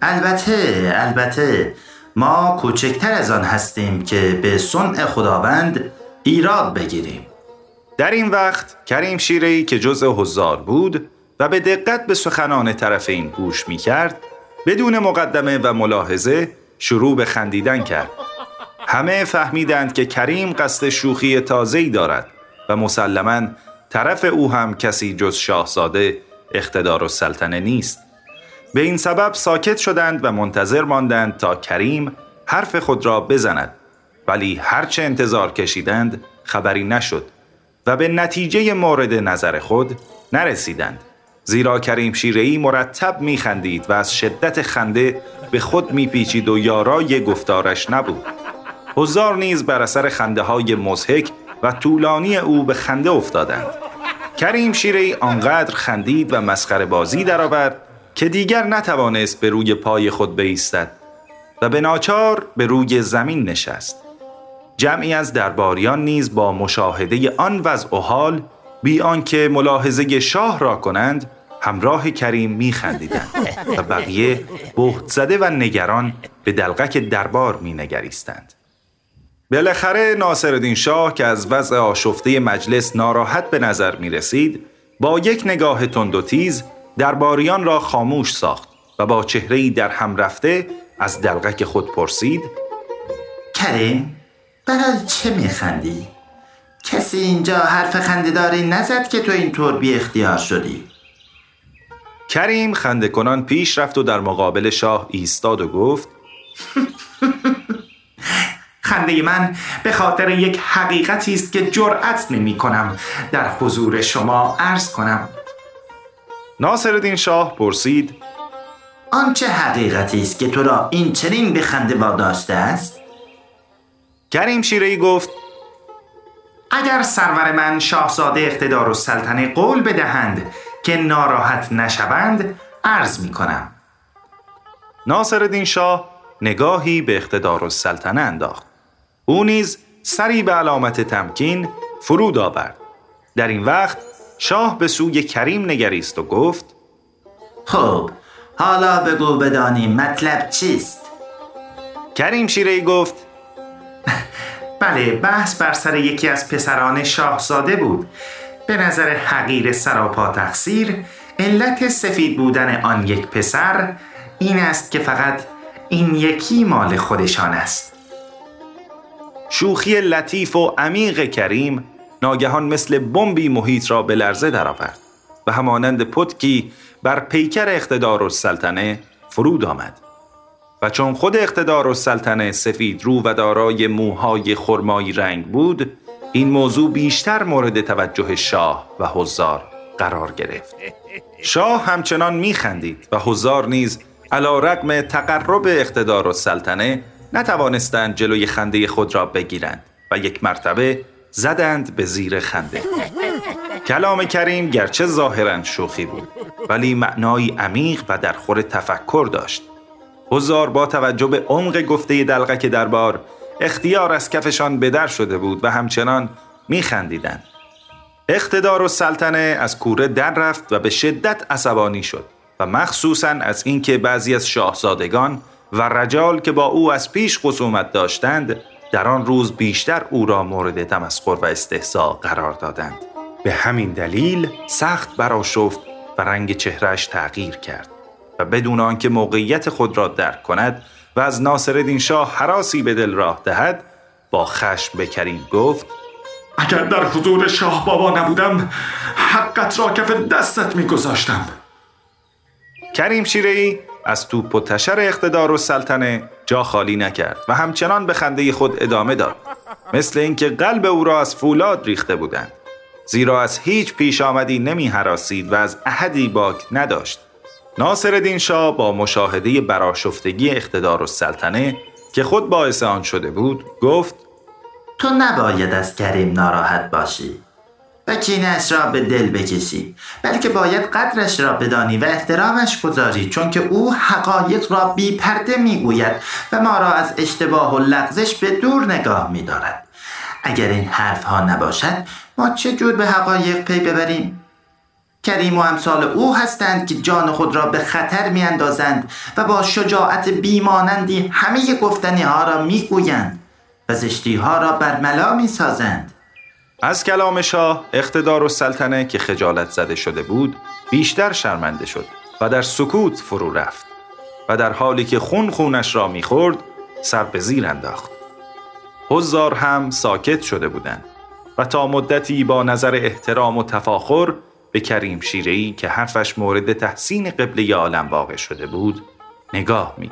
البته البته ما کوچکتر از آن هستیم که به صنع خداوند ایراد بگیریم. در این وقت کریم شیرهی که جزء حضار بود و به دقت به سخنان طرفین گوش می کرد بدون مقدمه و ملاحظه شروع به خندیدن کرد. همه فهمیدند که کریم قصد شوخی تازه‌ای دارد. و مسلما طرف او هم کسی جز شاهزاده اقتدار و سلطنه نیست. به این سبب ساکت شدند و منتظر ماندند تا کریم حرف خود را بزند. ولی هرچه انتظار کشیدند خبری نشد و به نتیجه مورد نظر خود نرسیدند. زیرا کریم شیرهی مرتب میخندید و از شدت خنده به خود میپیچید و یارای گفتارش نبود. حضار نیز بر اثر خنده های مزهک و طولانی او به خنده افتادند. کریم شیرهی آنقدر خندید و مسخره بازی درآورد که دیگر نتوانست به روی پای خود بایستد و به ناچار به روی زمین نشست. جمعی از درباریان نیز با مشاهده آن وضع و حال بی آنکه ملاحظه شاه را کنند همراه کریم میخندیدند و بقیه بهت زده و نگران به دلقک دربار مینگریستند. بالاخره ناصرالدین شاه که از وضع آشفته مجلس ناراحت به نظر می رسید با یک نگاه تند و تیز درباریان را خاموش ساخت و با چهره‌ای در هم رفته از دلغک خود پرسید کریم برای چه میخندی؟ کسی اینجا حرف خندهداری نزد که تو اینطور بی اختیار شدی کریم خنده کنان پیش رفت و در مقابل شاه ایستاد و گفت خنده من به خاطر یک حقیقتی است که جرأت نمی کنم در حضور شما عرض کنم. ناصرالدین شاه پرسید آنچه حقیقتی است که تو را این چنین به خنده واداشته است؟ کریم شیرهی گفت اگر سرور من شاهزاده اقتدار و سلطنه قول بدهند که ناراحت نشوند عرض می کنم ناصرالدین شاه نگاهی به اقتدار و سلطنه انداخت. او نیز سری به علامت تمکین فرود آورد. در این وقت شاه به سوی کریم نگریست و گفت خب حالا بگو بدانی مطلب چیست؟ کریم شیرهی گفت بله بحث بر سر یکی از پسران شاهزاده بود. به نظر حقیر سراپا تقصیر علت سفید بودن آن یک پسر این است که فقط این یکی مال خودشان است. شوخی لطیف و عمیق کریم ناگهان مثل بمبی محیط را به لرزه درآورد و همانند پتکی بر پیکر اقتدار و سلطنه فرود آمد. و چون خود اقتدار و سلطنه سفید رو و دارای موهای خرمایی رنگ بود این موضوع بیشتر مورد توجه شاه و حضار قرار گرفت. شاه همچنان میخندید و حضار نیز علا رقم تقرب اقتدار و سلطنه نتوانستند جلوی خنده خود را بگیرند و یک مرتبه زدند به زیر خنده. کلام کریم گرچه ظاهرا شوخی بود ولی معنایی عمیق و در خور تفکر داشت. حضار با توجه به عمق گفته دلغک دربار اختیار از کفشان بدر شده بود و همچنان میخندیدند. اقتدار و سلطنه از کوره در رفت و به شدت عصبانی شد و مخصوصا از اینکه بعضی از شاهزادگان و رجال که با او از پیش خصومت داشتند در آن روز بیشتر او را مورد تمسخر و استحضاء قرار دادند. به همین دلیل سخت براشفت و رنگ چهرش تغییر کرد و بدون آنکه موقعیت خود را درک کند و از ناصرالدین شاه حراسی به دل راه دهد با خشم به کریم گفت اگر در حضور شاه بابا نبودم حقت را کف دستت میگذاشتم. کریم شیرهی از توپ و تشر اقتدار و سلطنه جا خالی نکرد و همچنان به خنده خود ادامه داد. مثل اینکه قلب او را از فولاد ریخته بودند. زیرا از هیچ پیش آمدی نمی حراسید و از احدی باک نداشت. ناصر شاه با مشاهده براشفتگی اقتدار و سلطنه که خود باعث آن شده بود گفت تو نباید از کریم ناراحت باشی. و کینش را به دل بکشی بلکه باید قدرش را بدانی و احترامش گذاری چون که او حقایق را بی پرده می‌گوید و ما را از اشتباه و لغزش به دور نگاه میدارد. اگر این حرف ها نباشد ما چه جور به حقایق پی ببریم؟ کریم و امثال او هستند که جان خود را به خطر میاندازند و با شجاعت بیمانندی همه گفتنی ها را می‌گویند و زشتی ها را برملا می‌سازند. از کلام شاه اقتدار و سلطنه که خجالت زده شده بود بیشتر شرمنده شد و در سکوت فرو رفت و در حالی که خون خونش را می‌خورد سر به زیر انداخت. حضار هم ساکت شده بودند و تا مدتی با نظر احترام و تفاخر به کریم شیرهی که حرفش مورد تحسین قبله عالم واقع شده بود نگاه می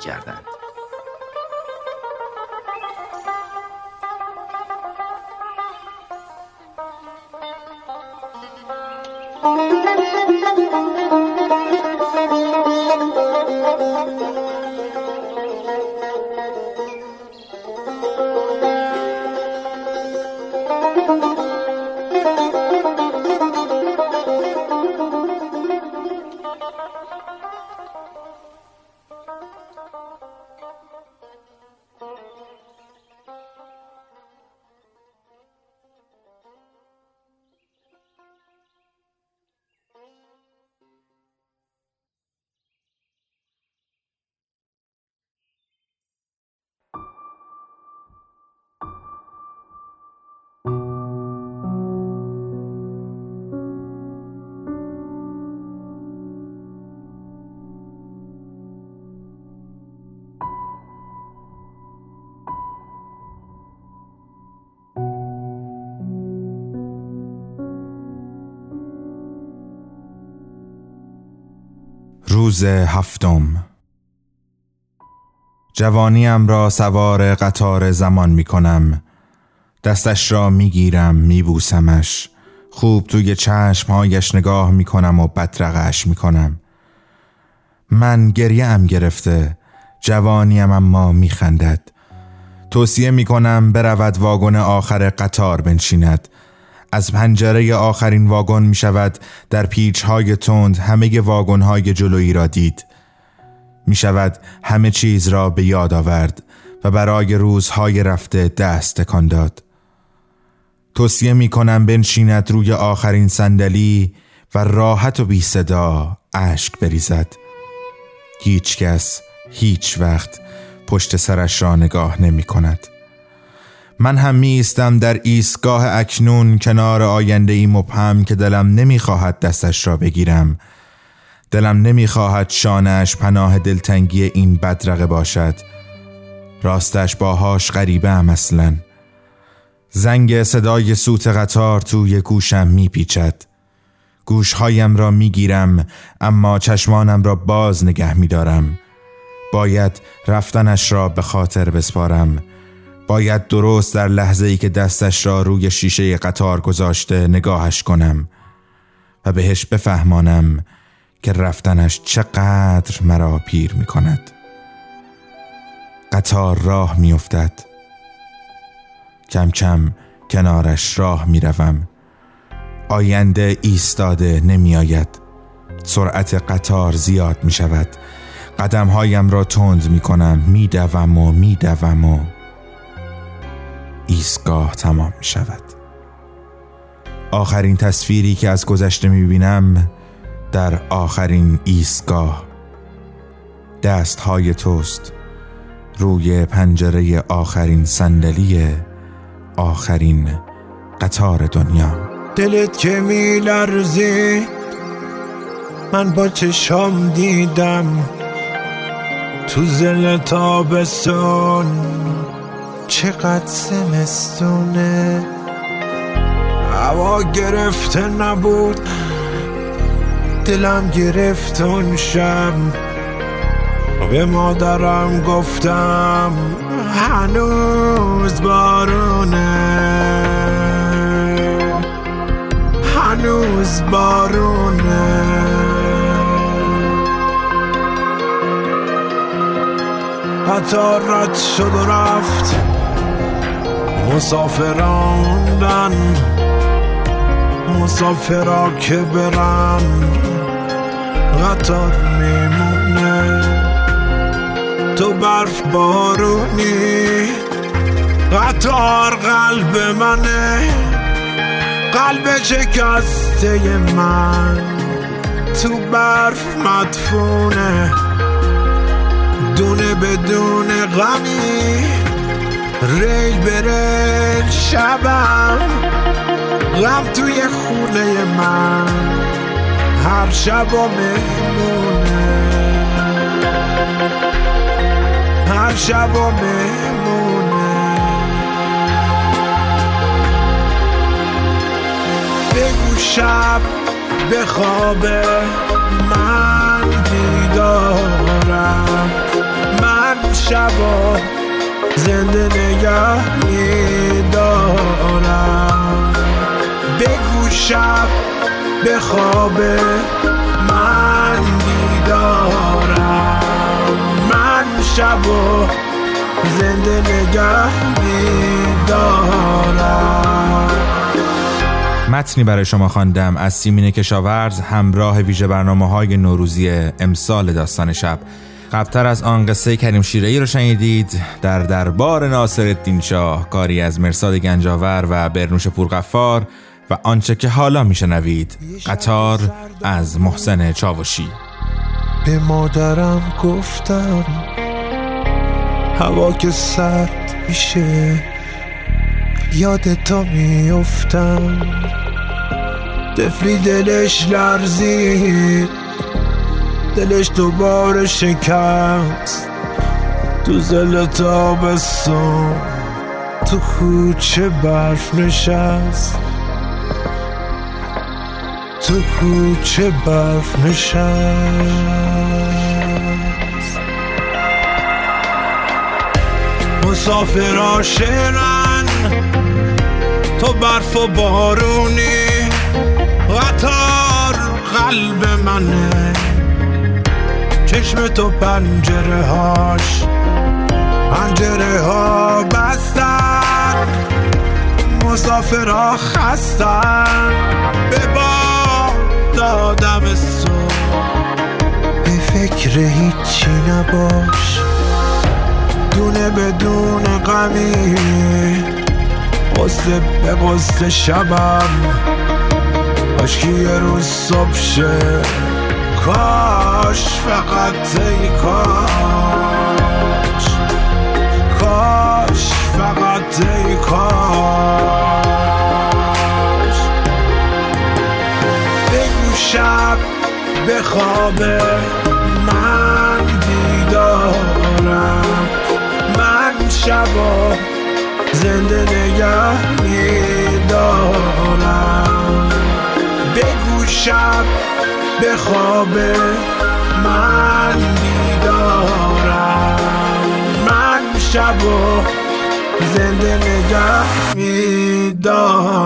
روز هفتم. جوانیم را سوار قطار زمان می کنم. دستش را می گیرم می بوسمش. خوب توی چشمهایش نگاه می کنم و بدرقش می کنم. من گریه ام گرفته. جوانیم اما می خندد. توصیه می کنم برود واگن آخر قطار بنشیند. از پنجره آخرین واگن می شود در پیچ های تند همه واگن های جلویی را دید. می شود همه چیز را به یاد آورد و برای روزهای رفته دست تکان داد. توصیه می کنم بنشیند روی آخرین صندلی و راحت و بی صدا اشک بریزد. هیچ کس هیچ وقت پشت سرش را نگاه نمی کند من هم می ایستم در ایستگاه اکنون کنار آینده ای مبهم که دلم نمی‌خواهد دستش را بگیرم. دلم نمی‌خواهد شانش پناه دلتنگی این بدرقه باشد. راستش باهاش غریبه هم اصلا. زنگ صدای سوت قطار توی گوشم میپیچد. گوشهایم را می‌گیرم اما چشمانم را باز نگه میدارم. باید رفتنش را به خاطر بسپارم. باید درست در لحظه ای که دستش را روی شیشه قطار گذاشته نگاهش کنم و بهش بفهمانم که رفتنش چقدر مرا پیر می کند قطار راه می افتد کم کم کنارش راه می روم آینده ایستاده نمی آید سرعت قطار زیاد می شود قدم هایم را تند می کنم می دوم و می دوم و ایستگاه تمام می شود. آخرین تصویری که از گذشته می بینم در آخرین ایستگاه. دست های توست روی پنجره آخرین صندلی آخرین قطار دنیا. دلت که می لرزید من با چشام دیدم تو زل تابستون چقدر زمستونه؟ هوا گرفته نبود. دلم گرفت اون شب. به مادرم گفتم هنوز بارونه. هنوز بارونه. قطار رد شد و رفت. مسافراندن مسافرا که برن قطار میمونه. تو برف بارونی قطار قلب منه. قلب شکسته من تو برف مدفونه. دونه بدون غمی. ریل بره شبم غم توی خونه من هر شب و مهمونه. هر شب و مهمونه. بگو شب به خواب من بیدارم. من شبا زنده نگه میدارم. بگو شب به خواب من بیدارم من شبا زنده نگه میدارم. متنی برای شما خواندم از سیمین کشاورز همراه ویژه برنامه های نوروزی امسال داستان شب. قبلتر از آن قصه کریم شیرهی رو شنیدید. در دربار ناصر الدین شاه کاری از مرساد گنجاور و برنوش پورقفار و آنچه که حالا میشنوید. قطار از محسن چاوشی. به مادرم گفتم هوا که سرد میشه یاد تو میفتم طفلی دلش لرزید. دلش دوباره شکست. تو زل تابستون تو کوچه برف نشست. تو کوچه برف نشست. مسافرا شرن تو برف و بارونی. قطار قلب منه. چشم تو پنجره هاش. پنجره ها بستن. مسافرها خستن. به با دادم به فکر هیچی نباش. دونه بدون غمی. قصه به قصه شبم. کاش یه روز صبح شه. کاش فقط ای کاش. کاش فقط ای کاش. بگو شب به خواب من بیدارم. من شبا زنده نگه میدارم. شب به خواب من بیدارم من شبا زنده نگه میدارم.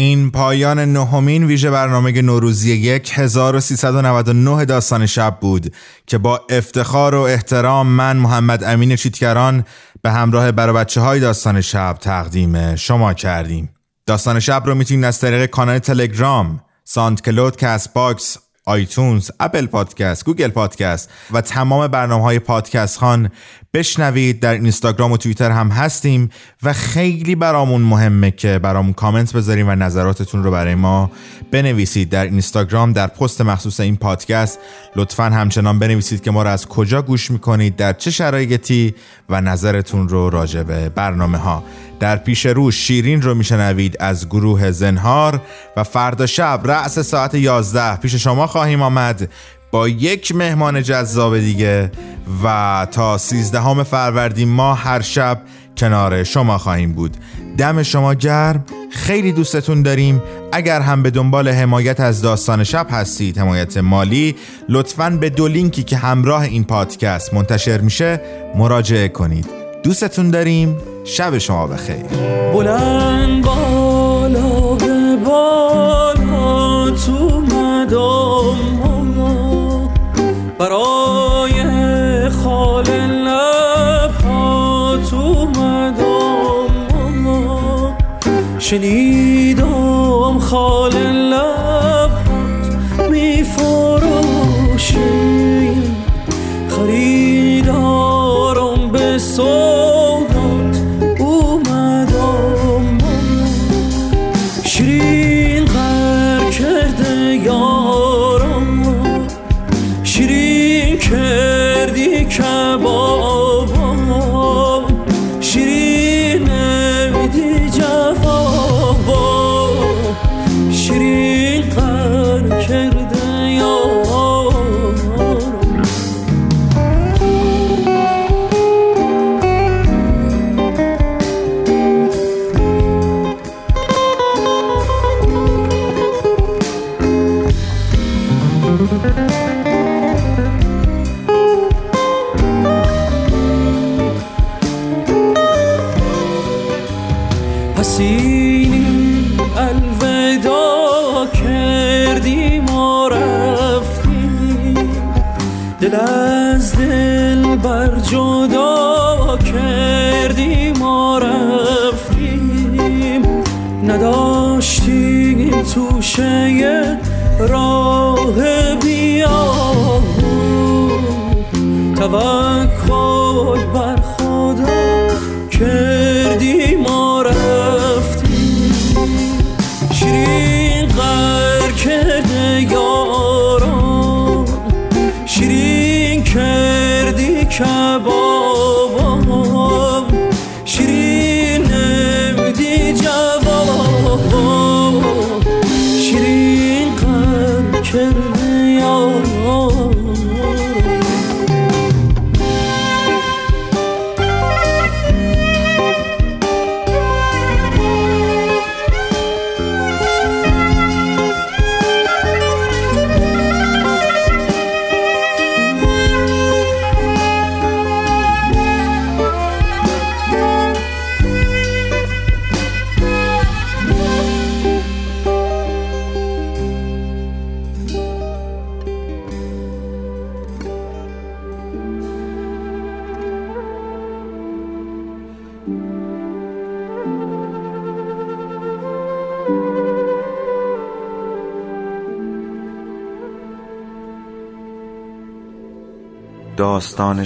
این پایان نهمین ویژه برنامه نوروزی 1399 داستان شب بود که با افتخار و احترام من محمد امین چیتگران به همراه باقی بچه های داستان شب تقدیم شما کردیم. داستان شب رو می‌تونید از طریق کانال تلگرام SoundCloud Castbox iTunes، Apple Podcast، Google Podcast و تمام برنامه های پادکست خان بشنوید. در اینستاگرام و توییتر هم هستیم. و خیلی برامون مهمه که برامون کامنت بذاریم و نظراتتون رو برای ما بنویسید در اینستاگرام در پست مخصوص این پادکست. لطفا همچنان بنویسید که ما رو از کجا گوش می‌کنید در چه شرایطی و نظرتون رو راجع به برنامه ها در پیش رو شیرین رو میشنوید از گروه زنهار و فردا شب رأس ساعت 11 پیش شما خواهیم آمد با یک مهمان جذاب دیگه و تا 13 فروردین ما هر شب کنار شما خواهیم بود. دم شما گرم. خیلی دوستتون داریم. اگر هم به دنبال حمایت از داستان شب هستید حمایت مالی لطفاً به دو لینکی که همراه این پادکست منتشر میشه مراجعه کنید. دوستتون داریم. شب شما بخیر. بلند شنیدم خال توشه راه بیا توکل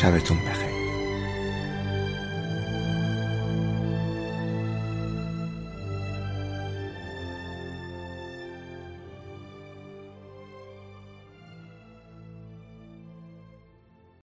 شبتون بخیر